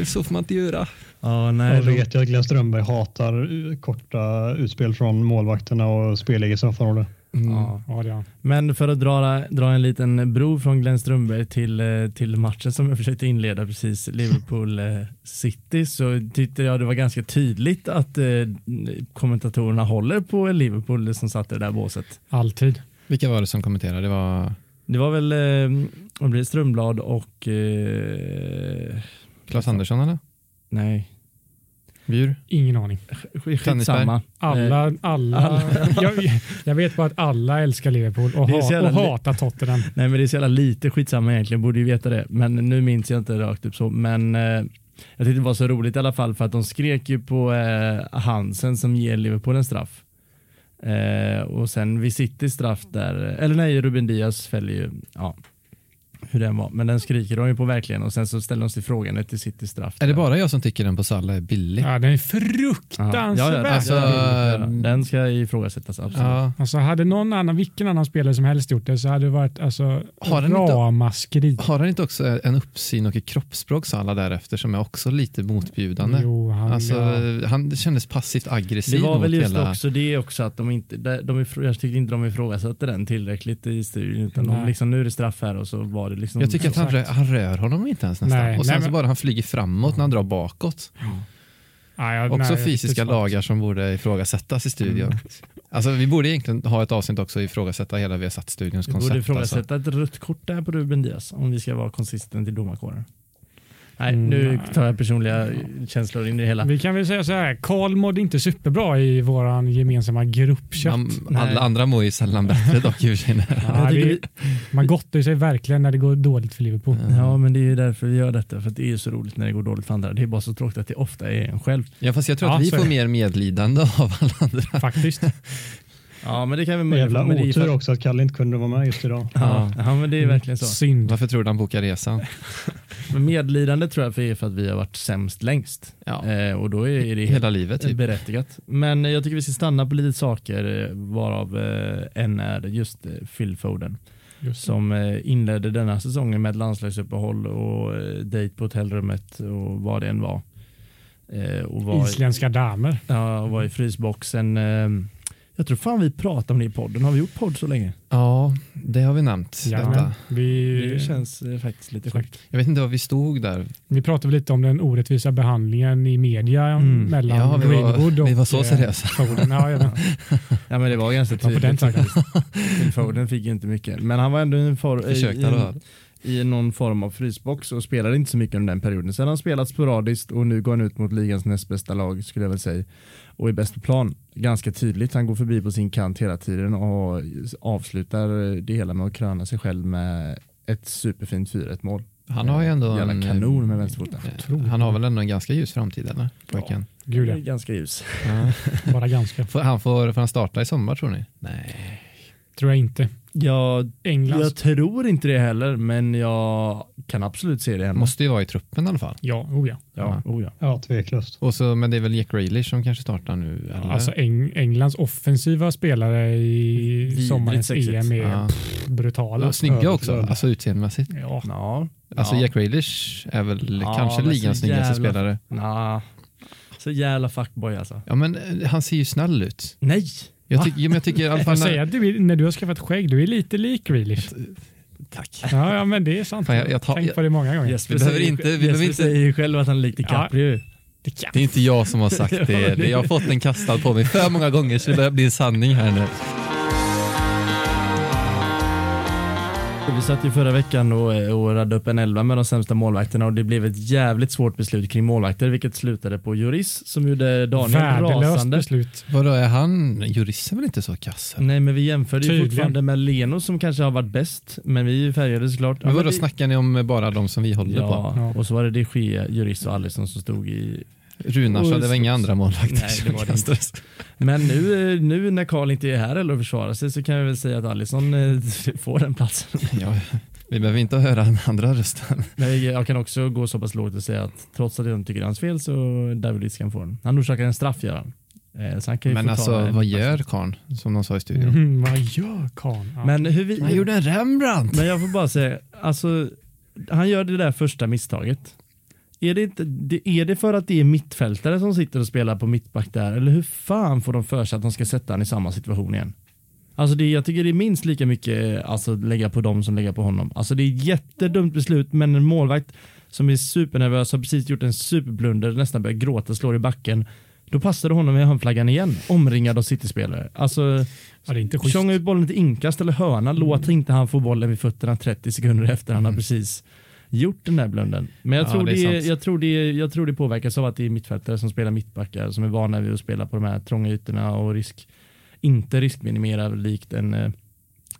B: Så får man inte göra.
C: Ja, nej.
E: Jag
C: de-
E: vet ju att Glenn Strömberg hatar eh, korta utspel från målvakterna och spel i straffområdet.
B: Mm.
C: Ja.
D: Ja, det.
C: Men för att dra, dra en liten bro från Glenn Strömberg till, eh, till matchen som jag försökte inleda precis, Liverpool eh, City, så tyckte jag det var ganska tydligt att eh, kommentatorerna håller på Liverpool som satt i det där båset.
D: Alltid.
B: Vilka var det som kommenterade? Det var
C: Det var väl eh, Strömblad och eh,
B: Claes Andersson eller?
C: nej,
B: Bjur?
D: Ingen aning.
C: sk- skitsamma.
D: Alla, alla, Jag, jag vet bara att alla älskar Liverpool och, ha, och hatar Tottenham.
C: Nej men det är så jävla lite skitsamma egentligen, borde ju veta det. Men nu minns jag inte rakt upp så. Men eh, jag tyckte det var så roligt i alla fall för att de skrek ju på eh, Hansen som ger Liverpool en straff. Eh, och sen vid City straff där, eller nej Ruben Diaz fäller ju, ja hur den var. Men den skriker de ju på verkligen och sen så ställer de sig frågan till City straff.
B: Är det bara jag som tycker den på Salah är billig?
D: Ja, den är
C: Ja,
D: fruktansvärt.
C: ja,
B: Alltså,
C: alltså, den ska ifrågasättas absolut.
B: Ja.
D: Alltså hade någon annan, vilken annan spelare som helst gjort det så hade det varit alltså,
B: Har den inte-
D: ramaskri.
B: Har han inte också en uppsyn och ett kroppsspråk Salah därefter som är också lite motbjudande?
D: Jo, han,
B: Alltså,
D: ja.
B: han kändes passivt aggressiv
C: Det var väl just
B: hela...
C: också det också att de inte, de, de, jag tyckte inte de ifrågasatte den tillräckligt i studion utan de liksom, nu är det straff här och så var det liksom.
B: Jag tycker att han, rö-
D: Exakt.
B: han rör honom inte ens nästan.
D: Nej,
B: och sen
D: nej,
B: så bara han flyger framåt när han drar bakåt.
D: Ja, ja,
B: Också
D: nej,
B: fysiska lagar som borde ifrågasättas i studion.
C: Mm.
B: Alltså, vi borde egentligen ha ett avsnitt också ifrågasätta hela Viasat-studions
C: Vi borde
B: koncept. Alltså.
C: ifrågasätta ett rött kort där på Ruben Diaz om vi ska vara konsistent i domarkåren. Nej,
D: Mm,
C: nu tar jag personliga känslor in i det hela.
D: Vi kan väl säga så här, Karl mådde inte superbra i vår gemensamma gruppchatt.
B: Man, alla andra mår ju sällan bättre dock i och för sig.
D: Ja, vi, man gottar ju sig verkligen när det går dåligt för Liverpool.
C: Ja, men det är ju därför vi gör detta. För det är ju så roligt när det går dåligt för andra. Det är bara så tråkigt att det ofta är en själv.
B: Ja, fast jag tror
D: Ja,
B: att vi får mer medlidande av alla andra.
D: Faktiskt.
C: Ja, men det kan vi
E: Jävla otur
C: för-
E: också att Kalle inte kunde vara med just idag.
C: Ja, ja, men det är verkligen så.
D: Synd.
B: Varför tror du han bokar resan?
C: Men medlidande tror jag för är för att vi har varit sämst längst.
B: Ja.
C: Eh, och då är det
B: Hela livet typ.
C: berättigat. Men jag tycker vi ska stanna på lite saker eh, varav eh, en är just eh, Phil Foden.
D: Just
C: Som eh, inledde denna säsongen med ett landslagsuppehåll och eh, dejt på hotellrummet och vad det än var. Eh, och var,
D: Isländska damer.
C: ja, och var i frysboxen. Jag tror fan vi pratar om det i podden. Har vi gjort podd så länge?
B: Ja, det har vi nämnt.
D: Ja,
B: Detta.
D: vi,
C: Det känns eh, faktiskt lite sjukt.
B: Jag vet inte var vi stod där.
D: vi pratade lite om den orättvisa behandlingen i media
C: Mm.
D: mellan
B: Ja, vi var-
D: Greenwood och
B: vi var så
D: eh,
B: seriösa.
D: Foden. Ja.
C: Ja men det var ganska
D: Ja, på den
C: tydligt Foden fick ju inte mycket. Men han var ändå i, en for, i,
B: Försökte
C: i, en, i någon form av frysbox och spelade inte så mycket under den perioden. Sen har han spelat sporadiskt och nu går han ut mot ligans näst bästa lag skulle jag väl säga. Och är bäst på plan. Ganska tydligt. Han går förbi på sin kant hela tiden och avslutar det hela med att kröna sig själv med ett superfint 4-1 mål.
B: Han har ju ändå
C: Jävla
B: en,
C: kanon med vänsterfoten.
B: eh, Han har väl ändå en ganska ljus framtid eller? Pojken.
D: Gud
C: Det är
D: ja.
C: ganska ljus.
B: Ja.
D: Bara ganska.
B: Får han, får, får han starta i sommar tror ni? Nej.
D: Tror jag inte.
C: Jag,
D: Englands.
C: jag tror inte det heller, men jag kan absolut se det hända.
B: Måste ju vara i truppen i alla fall.
D: Ja, oh ja.
C: Ja, oh ja.
E: Ja, tveklöst.
B: Och så, men det är väl Jack Grealish som kanske startar nu? Eller?
D: Alltså Eng Englands offensiva spelare i
C: Vidrigt
D: sommarens
C: sexigt.
D: EM är
B: Ja.
D: pff, brutala.
B: Och snygga också, alltså utseendemässigt.
D: Ja,
C: Ja.
B: Alltså
C: ja.
B: Jack Grealish är väl
C: Ja,
B: kanske ligans snyggaste
C: jävla-
B: spelare.
C: Nah. Så jävla fuckboy alltså.
B: Ja men eh, han ser ju snäll ut.
C: Nej!
B: Jag, tyck, jag tycker i alla fall när,
D: att du är, när du har skaffat skägg, du är lite lik Grealish.
B: Tack.
D: Ja, ja men det är sant.
B: Fan, jag- jag tar-
D: Tänkt
B: jag-
D: på det många gånger.
C: Jesper,
B: Vi behöver
C: säger,
B: inte- vi
C: Jesper
B: behöver inte-
C: säger ju själv att han är lik DiCaprio.
D: Det kan.
B: Det är inte jag som har sagt
C: Ja,
B: det.
C: det-
B: Jag har fått den kastad på mig för många gånger så det börjar bli en sanning här nu.
C: Vi satt ju förra veckan och, och radde upp en elva med de sämsta målvakterna och det blev ett jävligt svårt beslut kring målvakter vilket slutade på Juris som gjorde Daniel
D: Värdelöst
C: rasande.
D: beslut.
B: Vadå är han, jurist är väl inte så kass? eller?
C: Nej men vi jämförde ju
D: Tydligen.
C: fortfarande med Leno som kanske har varit bäst men vi är ju färgade såklart.
B: Men vadå,
C: det-
B: snackar ni om bara de som vi håller på?
C: Ja,
D: Ja.
C: och så var det de Gea, Juris och Alisson som stod i
B: Runar så
C: Och-
B: det var inga andra målvakter
C: Nej, det var det. Men nu, nu när Karl inte är här eller försvarar sig så kan jag väl säga att Alisson eh, får den platsen.
B: Ja, vi behöver inte höra den andra rösten.
C: Men jag kan också gå så pass lågt och säga att trots att jag inte tycker hans fel så David Luiz kan få den. Han orsakar en straff gör han. Eh,
B: Men alltså vad gör Karn? Som de sa i studion.
D: Mm, vad gör Kahn? Ja.
C: Men, hur vi,
B: Han gjorde en Rembrandt!
C: men jag får bara säga, alltså han gör det där första misstaget. Är det, inte, är det för att det är mittfältare som sitter och spelar på mittback där? Eller hur fan får de för sig att de ska sätta han i samma situation igen? Alltså det, jag tycker det är minst lika mycket alltså, lägga på dem som lägga på honom. Alltså det är ett jättedumt beslut, men en målvakt som är supernervös, har precis gjort en superblunder, nästan börjar gråta, slår i backen. Då passar det honom med handflaggan igen, omringad av City-spelare. Alltså,
D: ja,
C: tjonga ut bollen till inkast eller hörna, låt inte han få bollen vid fötterna 30 sekunder efter han har precis gjort den där blunden. Men jag,
B: Ja,
C: tror
B: det är
C: det, jag, tror det, jag tror det påverkas av att det är mittfältare som spelar mittbackar som är vana vid att spela på de här trånga ytorna och risk, inte riskminimera likt en, eh,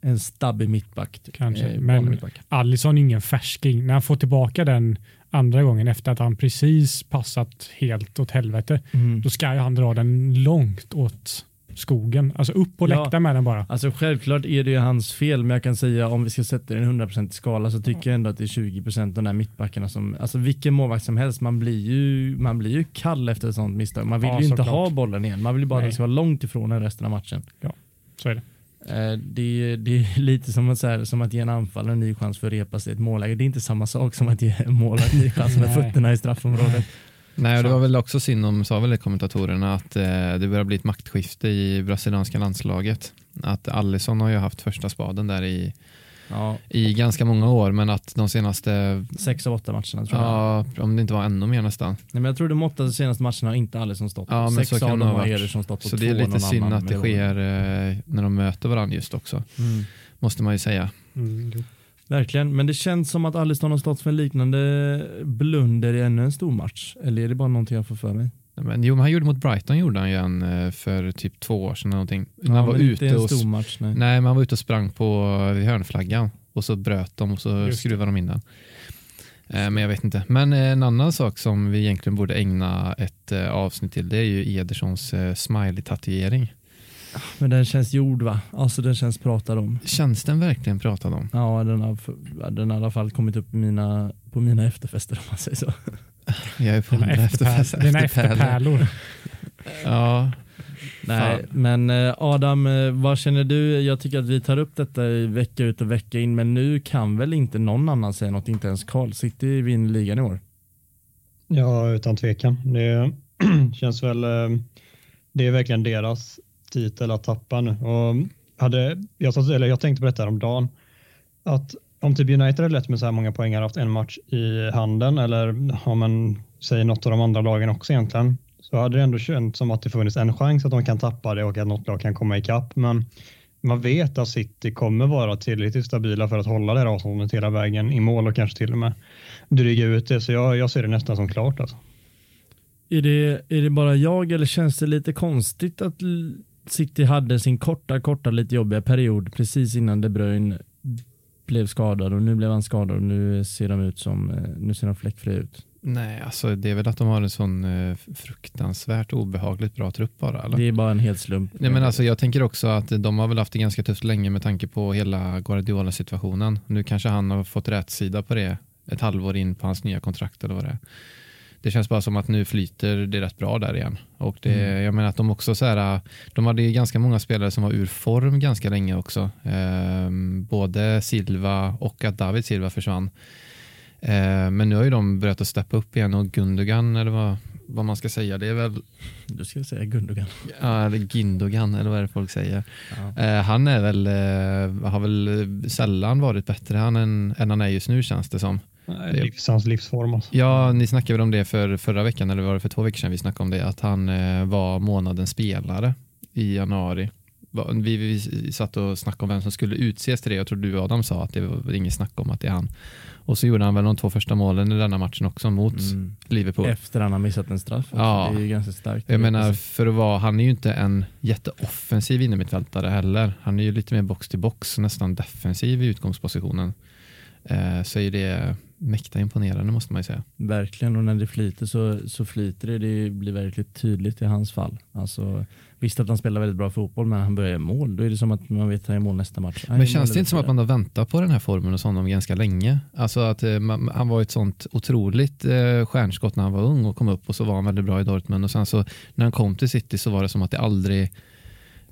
C: en stabbig mittback.
D: Kanske,
C: Eh,
D: men-
C: mittback.
D: Allison är ingen färsking. När han får tillbaka den andra gången efter att han precis passat helt åt helvete,
C: Mm.
D: då ska ju han dra den långt åt skogen. Alltså upp på
C: Ja.
D: läktaren med den bara.
C: Alltså självklart är det ju hans fel, men jag kan säga om vi ska sätta det i en 100% skala så tycker jag ändå att det är 20% de där mittbackarna som, alltså vilken målvakt som helst, man blir ju, man blir ju kall efter ett sånt misstag. Man vill
D: Ja,
C: ju inte
D: såklart.
C: ha bollen igen, man vill ju bara att den ska vara långt ifrån den resten av matchen.
D: Så är det.
C: Eh, Det är, det är lite som att, här, som att ge en anfallare en ny chans för att repa sig i ett målläge. Det är inte samma sak som att ge en målvakt en ny chans med fötterna i straffområdet.
B: Nej, och det var väl också synd om, sa väl kommentatorerna, att eh, det börjar bli ett maktskifte i brasilianska landslaget. Att Alisson har ju haft första spaden där i,
C: Ja,
B: i ganska många år, men att de senaste,
C: sex av åtta matcherna tror jag.
B: ja, om det inte var ännu mer nästan.
C: Nej, men jag tror de åtta senaste matcherna har inte Alisson stått.
B: Ja, men
C: sex av dem
B: ha
C: har. Ederson stått
B: Så det är lite synd att det sker eh, när de möter varandra just också,
C: Mm.
B: måste man ju säga.
D: Mm.
C: Verkligen, men det känns som att Alisson har stått för en liknande blunder i ännu en stor match. Eller är det bara någonting jag får för mig?
B: Men, jo, men han gjorde mot Brighton gjorde han ju en eh, för typ två år sedan någonting. När han var ute och,
C: match. Nej.
B: nej, men han var ute och sprang på hörnflaggan och så bröt de och så
D: Just
B: skruvade de in den. Eh, Men jag vet inte. Men eh, en annan sak som vi egentligen borde ägna ett avsnitt till det är ju Edersons smiley-tatuering.
C: Men den känns gjord va? Alltså den känns pratad om.
B: Känns den verkligen pratad om?
C: Ja, den har, den har i alla fall kommit upp mina, på mina efterfester om man säger så.
B: Jag är på
D: Dina
B: hundra
D: efterpärl-
B: efterfest-
D: dina
B: efterpärlor.
D: efterpärlor.
B: Ja,
C: Nej,
B: Fan.
C: men eh, Adam, eh, vad känner du? Jag tycker att vi tar upp detta i vecka ut och vecka in, men nu kan väl inte någon annan säga något, inte ens Carl City vinner ligan i år.
E: Ja, utan tvekan. Det känns väl. eh, Det är verkligen deras titel att tappa nu. Och hade, jag, eller jag tänkte på detta häromdagen, dagen att om typ United hade lett med så här många poäng hade haft en match i handen eller om man säger något av de andra lagen också egentligen så hade det ändå känts som att det funnits en chans att de kan tappa det och att något lag kan komma ikapp. Men man vet att City kommer vara tillräckligt stabila för att hålla det här avståndet hela vägen i mål och kanske till och med dryga ut det. Så jag, jag ser det nästan som klart. Alltså.
C: Är det, är det bara jag eller känns det lite konstigt att City hade sin korta, korta, lite jobbiga period precis innan De Bruyne blev skadad och nu blev han skadad och nu ser de ut som, eh, nu ser de fläckfria ut.
B: Nej, alltså det är väl att de har en sån eh, fruktansvärt obehagligt bra trupp bara. Eller?
C: Det är bara en hel slump.
B: Nej, men alltså, jag tänker också att de har väl haft det ganska tufft länge med tanke på hela Guardiola-situationen. Nu kanske han har fått rätt sida på det ett halvår in på hans nya kontrakt eller vad det är. Det känns bara som att nu flyter det rätt bra där igen. Och det,
C: Mm.
B: Jag menar att de också så här, de hade ganska många spelare som var ur form ganska länge också. Ehm, både Silva och att David Silva försvann. Ehm, men nu har ju de börjat att steppa upp igen och Gundogan eller vad, vad man ska säga, det är väl
C: Du ska säga Gundogan.
B: Ja, eller Gindogan eller vad är det folk säger.
C: Ja.
B: Eh, han är väl, eh, har väl eh, sällan varit bättre han än, än han är just nu känns det som.
E: Livs, hans livsform. Alltså.
B: Ja, ni snackade väl om det för förra veckan eller var det för två veckor sedan vi snackade om det, att han eh, var månadens spelare i januari. Va- Vi, vi satt och snackade om vem som skulle utses till det. Jag tror du Adam sa att det var inget snack om att det är han. Och så gjorde han väl de två första målen i denna matchen också mot
C: Mm.
B: Liverpool.
C: Efter han har missat en straff. också.
B: Ja.
C: Det är ju ganska starkt.
B: Jag menar, för att vara, han är ju inte en jätteoffensiv innermittfältare heller. Han är ju lite mer box till box, nästan defensiv i utgångspositionen. Eh, så är det mäkta imponerande måste man ju säga.
C: Verkligen, och när det flyter så, så flyter det. Det blir verkligen tydligt i hans fall. Alltså, visst att han spelar väldigt bra fotboll, men han börjar mål. Då är det som att man vet att han i mål nästa match.
B: Men känns det inte som att man har väntat på den här formen hos honom ganska länge? Alltså att eh, man, han var ett sånt otroligt eh, stjärnskott när han var ung och kom upp och så var han väldigt bra i Dortmund och sen så när han kom till City så var det som att det aldrig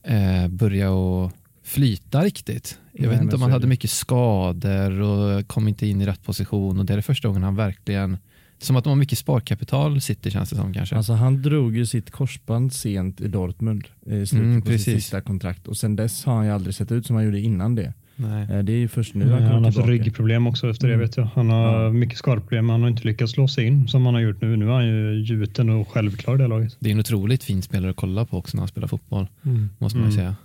B: eh, började att flyta riktigt. Jag
C: Nej,
B: vet inte om han hade mycket skador och kom inte in i rätt position och det är det första gången han verkligen som att de har mycket sparkapital City känns det som kanske.
C: Alltså han drog ju sitt korsband sent i Dortmund i slutet
B: Mm,
C: på sitt sista kontrakt och sen dess har han ju aldrig sett ut som han gjorde innan det.
B: Nej.
C: Eh, Det är ju först nu
E: Nu
C: han
E: han har
C: kommer
E: haft
C: tillbaka.
E: ryggproblem också efter
C: Mm.
E: det vet jag. Han har
C: Ja.
E: mycket skadeproblem men han har inte lyckats slå sig in som han har gjort nu. Nu är han ju gjuten och självklar i det laget.
B: Det är en otroligt fin spelare att kolla på också när han spelar fotboll,
D: Mm.
B: måste man ju
E: Mm.
B: säga.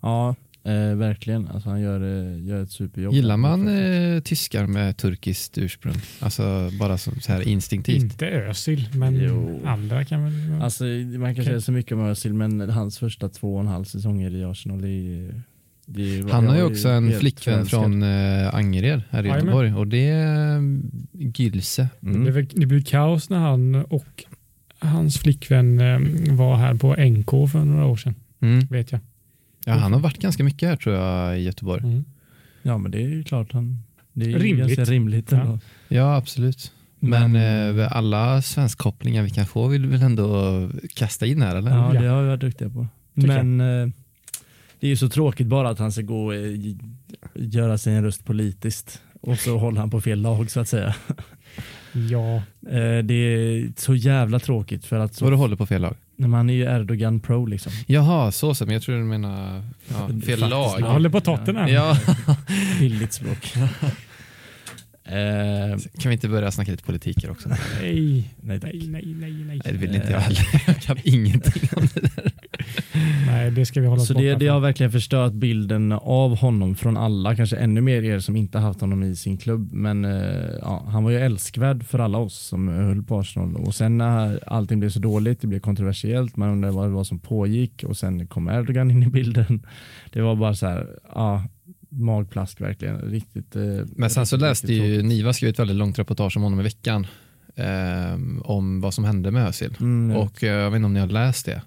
C: Ja, eh, verkligen. Alltså han gör, eh, gör ett superjobb.
B: Gillar man eh, tyskar med turkiskt ursprung? Alltså bara som, så här instinktivt.
D: Inte Özil, men
C: Jo.
D: andra kan väl...
C: Alltså man kan
D: Okej.
C: säga så mycket om Özil men hans första två och en halv säsonger i Arsenal det är, det ju-
B: Han har ju också en flickvän
C: förälskad.
B: från eh, Angered här i
D: Jajamän.
B: Göteborg och det är mm, Gylse.
D: det,
C: Mm.
D: blev, det blev kaos när han och hans flickvän eh, var här på NK för några år sedan,
B: Mm.
D: vet jag.
B: Ja, han har varit ganska mycket här tror jag i Göteborg.
D: Mm.
C: Ja men det är ju klart han det är
D: Rimligt.
C: ganska rimligt.
D: Ja.
B: Ja, absolut. Men,
C: Men-
B: eh, alla svenskkopplingar vi kan få vill vi väl ändå kasta in här eller?
C: Ja, det har vi varit duktiga på.
D: Tycker
C: Men eh, det är ju så tråkigt bara att han ska gå och eh, göra sin röst politiskt och så håller han på fel lag så att säga.
D: Ja,
C: Eh, det är så jävla tråkigt för att
B: Så du
C: så,
B: håller på fel lag?
C: När man är ju Erdogan pro liksom.
B: Jaha, så som jag tror du menar ja, fel
C: Faktiskt,
B: lag.
D: jag håller på Tottenham.
B: Ja.
C: Billigt språk. eh,
B: Kan vi inte börja snacka lite politik här också?
D: Nej,
C: nej, tack.
D: nej, nej, nej, nej.
B: Nej, det vill inte jag heller. Jag kan ingenting om det.
D: Nej, det ska vi hålla oss
C: Så det, det har verkligen förstört bilden av honom från alla, kanske ännu mer er som inte haft honom i sin klubb. Men eh, ja, han var ju älskvärd för alla oss som höll på Arsenal. Och sen när allting blev så dåligt, det blev kontroversiellt, man undrade vad det var som pågick och sen kom Erdogan in i bilden. Det var bara så här, ja, magplask verkligen. Riktigt. Eh,
B: Men sen så läste ju
C: tråkigt.
B: Niva skrev ett väldigt långt reportage om honom i veckan. Eh, om vad som hände med Özil.
C: Mm.
B: Och eh, jag vet inte om ni har läst det?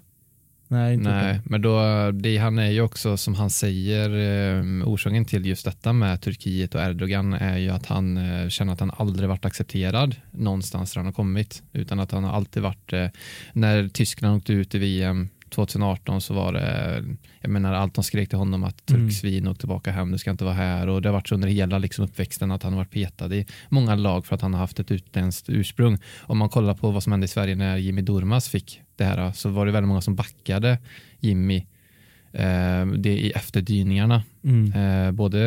C: Nej, inte
B: Nej, men då, det, han är ju också som han säger eh, orsaken till just detta med Turkiet och Erdogan är ju att han eh, känner att han aldrig varit accepterad någonstans där han har kommit utan att han har alltid varit eh, när Tyskland åkte ut i VM 2018 så var det, jag menar allt de skrek till honom att
C: Mm.
B: turksvin åk tillbaka hem, du ska inte vara här och det har varit så under hela liksom, uppväxten att han har varit petad i många lag för att han har haft ett utländskt ursprung. Om man kollar på vad som hände i Sverige när Jimmy Durmaz fick det här så var det väldigt många som backade Jimmy eh, det i efterdyningarna.
C: Mm.
B: Eh, både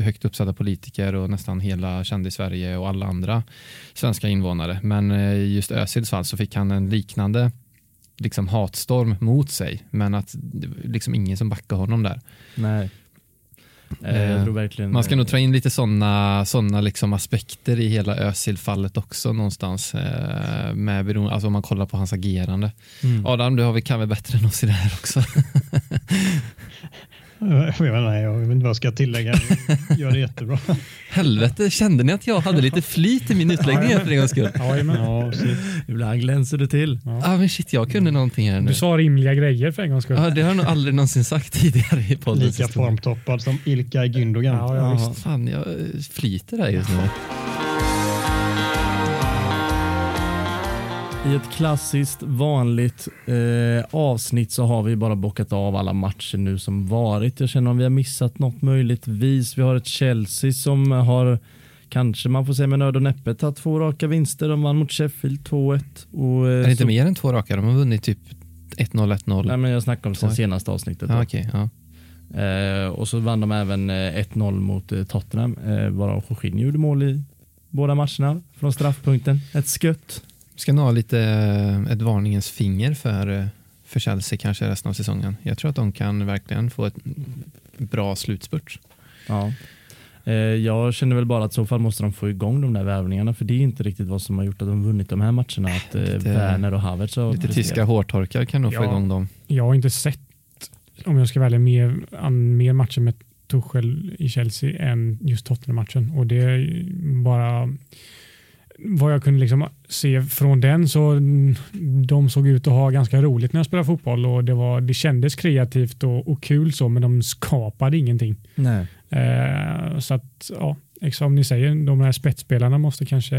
B: högt uppsatta politiker och nästan hela kändis-Sverige och alla andra svenska invånare. Men eh, just Özils fall så fick han en liknande liksom hatstorm mot sig, men att det var liksom ingen som backade honom där.
C: Nej. Eh, verkligen,
B: Man ska nog
C: eh,
B: ta in lite sådana såna liksom aspekter i hela Özil-fallet också någonstans. Eh, med beroende, alltså om man kollar på hans agerande.
C: mm.
B: Adam, du har kan väl bättre än oss i det här också?
E: Jag vet, inte, jag vet inte vad jag ska tillägga. Gör det jättebra.
B: Helvete, kände ni att jag hade lite flyt i min utläggning för en gångs skull?
D: Jajamän.
E: Ja,
C: Ibland glänser det till.
B: Ah, men shit, jag kunde någonting här nu.
D: Du sa rimliga grejer för en gångs skull.
B: Ja, det har jag nog aldrig någonsin sagt tidigare i podden.
E: lika formtoppad som Ilkay Gündogan.
D: Ja, ja, visst.
B: Fan, jag flyter här just nu.
C: I ett klassiskt vanligt eh, avsnitt så har vi bara bockat av alla matcher nu som varit. Jag känner om vi har missat något möjligtvis. Vi har ett Chelsea som har, kanske man får säga med nöd och näppe, tagit två raka vinster. De vann mot Sheffield 2-1. Och, eh,
B: Är det inte
C: så-
B: mer än två raka? De har vunnit typ 1-0, 1-0.
C: Nej, men jag snackar om sen senaste avsnittet.
B: Ja, okej, ja.
C: Eh, och så vann de även eh, 1-0 mot eh, Tottenham, eh, varav Jorginho gjorde mål i båda matcherna från straffpunkten. Ett skött.
B: Ska nog ha lite eh, ett varningens finger för, eh, för Chelsea kanske resten av säsongen. Jag tror att de kan verkligen få ett bra slutspurt.
C: Ja. Eh, jag känner väl bara att i så fall måste de få igång de där värvningarna för det är inte riktigt vad som har gjort att de vunnit de här matcherna. Att
B: Lite-
C: Werner och Havertz har
B: Lite
C: presterat.
B: tyska hårtorkar kan nog få
D: Ja.
B: igång dem.
D: Jag har inte sett, om jag ska välja, mer, an, mer matcher med Tuchel i Chelsea än just Tottenham-matchen. Och det är bara vad jag kunde liksom se från den så de såg ut att ha ganska roligt när jag spelade fotboll och det, var, det kändes kreativt och, och kul så men de skapade ingenting.
C: Nej.
D: Eh, så att, ja, som ni säger, de här spetsspelarna måste kanske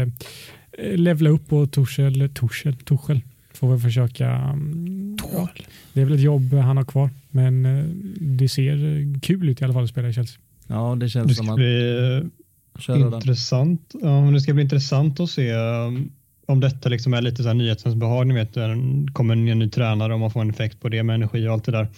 D: eh, levla upp och Tuchel, Tuchel, Tuchel får väl försöka. mm, Ja, det är väl ett jobb han har kvar, men eh, det ser eh, kul ut i alla fall att spela i Chelsea.
C: Ja, det
E: Det
C: känns som att...
E: bli
C: intressant. Den.
E: intressant. Ja, men det ska bli intressant att se um, om detta liksom är lite så här nyhetens behag. Ni vet, det kommer en ny tränare och man får en effekt på det med energi och allt det där.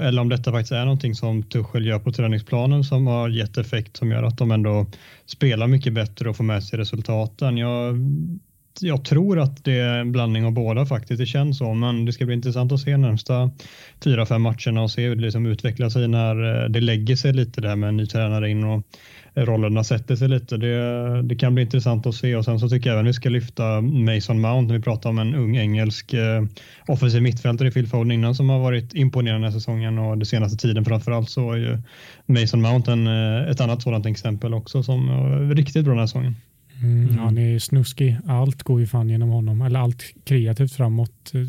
E: Eller om detta faktiskt är någonting som Tuchel gör på träningsplanen som har gett effekt som gör att de ändå spelar mycket bättre och får med sig resultaten. Jag, jag tror att det är en blandning av båda faktiskt. Det känns så, men det ska bli intressant att se närmsta fyra, fem matcherna och se hur det liksom utvecklar sig när eh, det lägger sig lite där med en ny tränare in och rollerna sätter sig lite. Det, det kan bli intressant att se och sen så tycker jag även vi ska lyfta Mason Mount när vi pratar om en ung engelsk eh, offensiv mittfältare i Phil Foden innan som har varit imponerande den här säsongen och den senaste tiden framförallt så är ju Mason Mount en, eh, ett annat sådant exempel också som är riktigt bra den här säsongen.
D: Mm. Han är snuskig. Allt går ju fan genom honom. Eller allt kreativt framåt eh,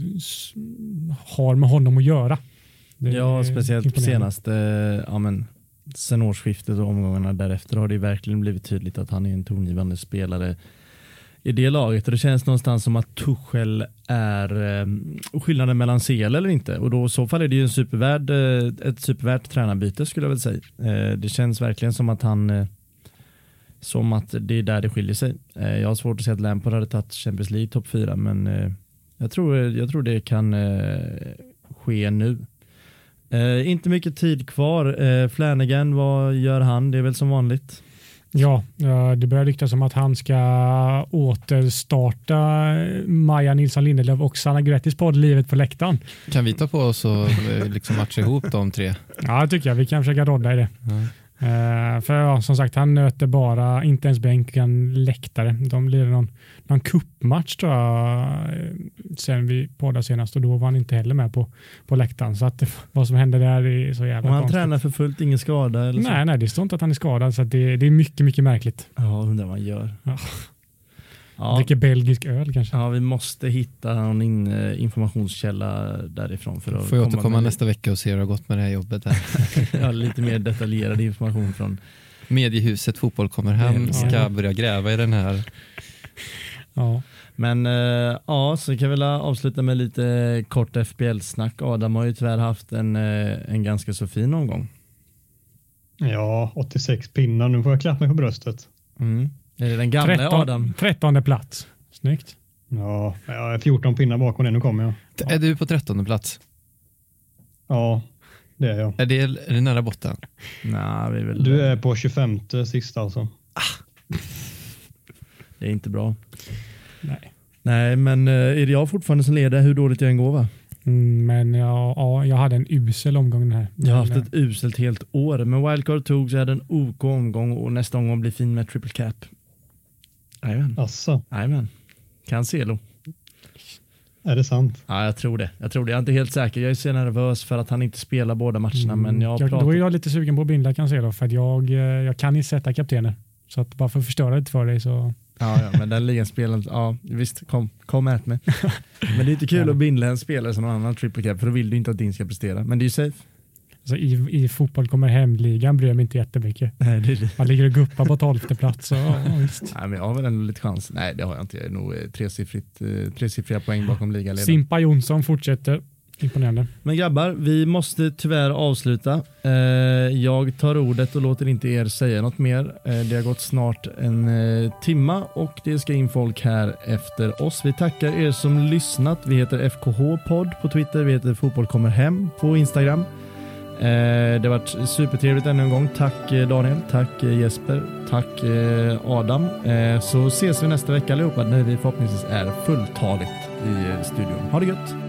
D: har med honom att göra. Det
C: Ja, speciellt senaste, ja men sen årsskiftet och omgångarna därefter har det verkligen blivit tydligt att han är en tongivande spelare i det laget och det känns någonstans som att Tuchel är eh, skillnaden mellan CL eller inte och då i så fall är det ju en supervärd, eh, ett supervärt tränarbyte skulle jag väl säga. Eh, det känns verkligen som att han eh, som att det är där det skiljer sig. Eh, jag har svårt att se att Lampard hade tagit Champions League topp 4 men eh, jag, tror, jag tror det kan eh, ske nu. Eh, inte mycket tid kvar. Eh, Flanagan, vad gör han? Det är väl som vanligt.
D: Ja, det börjar ryktas om att han ska återstarta Maja Nilsson Lindelöf och Sanna Grettis podd Livet på läktaren.
B: Kan vi ta på oss och eh, liksom matcha ihop de tre?
D: Ja, det tycker jag. Vi kan försöka rodda i det.
B: Ja.
D: Eh, för ja, som sagt, han nöter bara, inte ens bänk, utan läktare. De blir någon, någon kuppmatch tror jag, eh, sen vi poddade senast och då var han inte heller med på, på läktaren. Så att vad som händer där är så jävla
C: Och han
D: konstigt.
C: tränar för fullt, ingen skada eller så.
D: Nej, nej, det står inte att han är skadad så det, det är mycket, mycket märkligt.
C: Ja, undrar vad han gör.
D: Ja.
C: Ja.
D: Dricker belgisk öl kanske.
C: ja, vi måste hitta någon in, eh, informationskälla därifrån för att
B: Får jag
C: komma
B: återkomma
C: med
B: nästa vecka och se hur det har gått med det här jobbet. Här.
C: ja, lite mer detaljerad information från
B: Mediehuset Fotboll kommer hem
C: Ja.
B: ska börja gräva i den här.
D: Ja.
C: Men eh, ja, så kan vi väl avsluta med lite kort FBL-snack. Adam har ju tyvärr haft en, eh, en ganska så fin omgång.
E: Ja, 86 pinnar. Nu får jag klappa mig på bröstet.
C: Mm. Är det den gamla
D: 13,
C: Adam?
D: 13 plats. Snyggt.
E: Ja, jag är 14 pinnar bakom det. Nu kommer jag.
B: Är du på trettonde plats?
E: Ja, Det är jag.
B: Är det, är det nära botten?
C: Nej, vi är väl,
E: Du är på 25 sista alltså.
C: det är inte bra.
D: Nej.
C: Nej, men eh, är det jag fortfarande som leder hur dåligt jag än går va?
D: Mm, men ja, ja, jag hade en usel omgång den här.
C: Jag har haft ett uselt helt år, men wildcard tog så jag hade en OK omgång och nästa omgång blir fin med triple cap. Jajamän,
E: Asså,
C: jajamän. Cancelo.
E: är det sant?
C: Ja, jag tror det. Jag tror det. Jag är inte helt säker. Jag är så nervös för att han inte spelar båda matcherna,
D: mm,
C: men jag
D: jag,
C: pratat...
D: Då är jag lite sugen på att binda Cancelo för att jag, eh, jag kan inte sätta kaptener. Så att bara för att förstöra lite för dig så
C: Ja, ja, men den ligan spelar ja visst, kom, kom ät mig. men det är inte kul
D: Ja.
C: att binda en spelare som någon annan triple cap, för då vill du inte att din ska prestera. Men det är ju safe.
D: Alltså, i, i fotboll kommer hem-ligan bryr jag mig inte jättemycket.
C: Nej, det är det.
D: Man ligger och guppar på tolfte plats. Så, ja, visst.
C: Nej, men jag har väl ändå lite chans. Nej, det har jag inte. Jag är nog eh, tresiffrigt, eh, tresiffriga poäng bakom ligaledaren.
D: Simpa Jonsson fortsätter. Imponerande.
C: Men grabbar, vi måste tyvärr avsluta. Eh, jag tar ordet och låter inte er säga något mer. Det har gått snart en timma och det ska in folk här efter oss. Vi tackar er som lyssnat. Vi heter FKH-podd på Twitter. Vi heter Fotboll kommer hem på Instagram. Eh, det har varit supertrevligt ännu en gång. Tack eh, Daniel, tack eh, Jesper, tack eh, Adam. Eh, så ses vi nästa vecka allihopa när vi förhoppningsvis är fulltaligt i eh, studion. Ha det gött!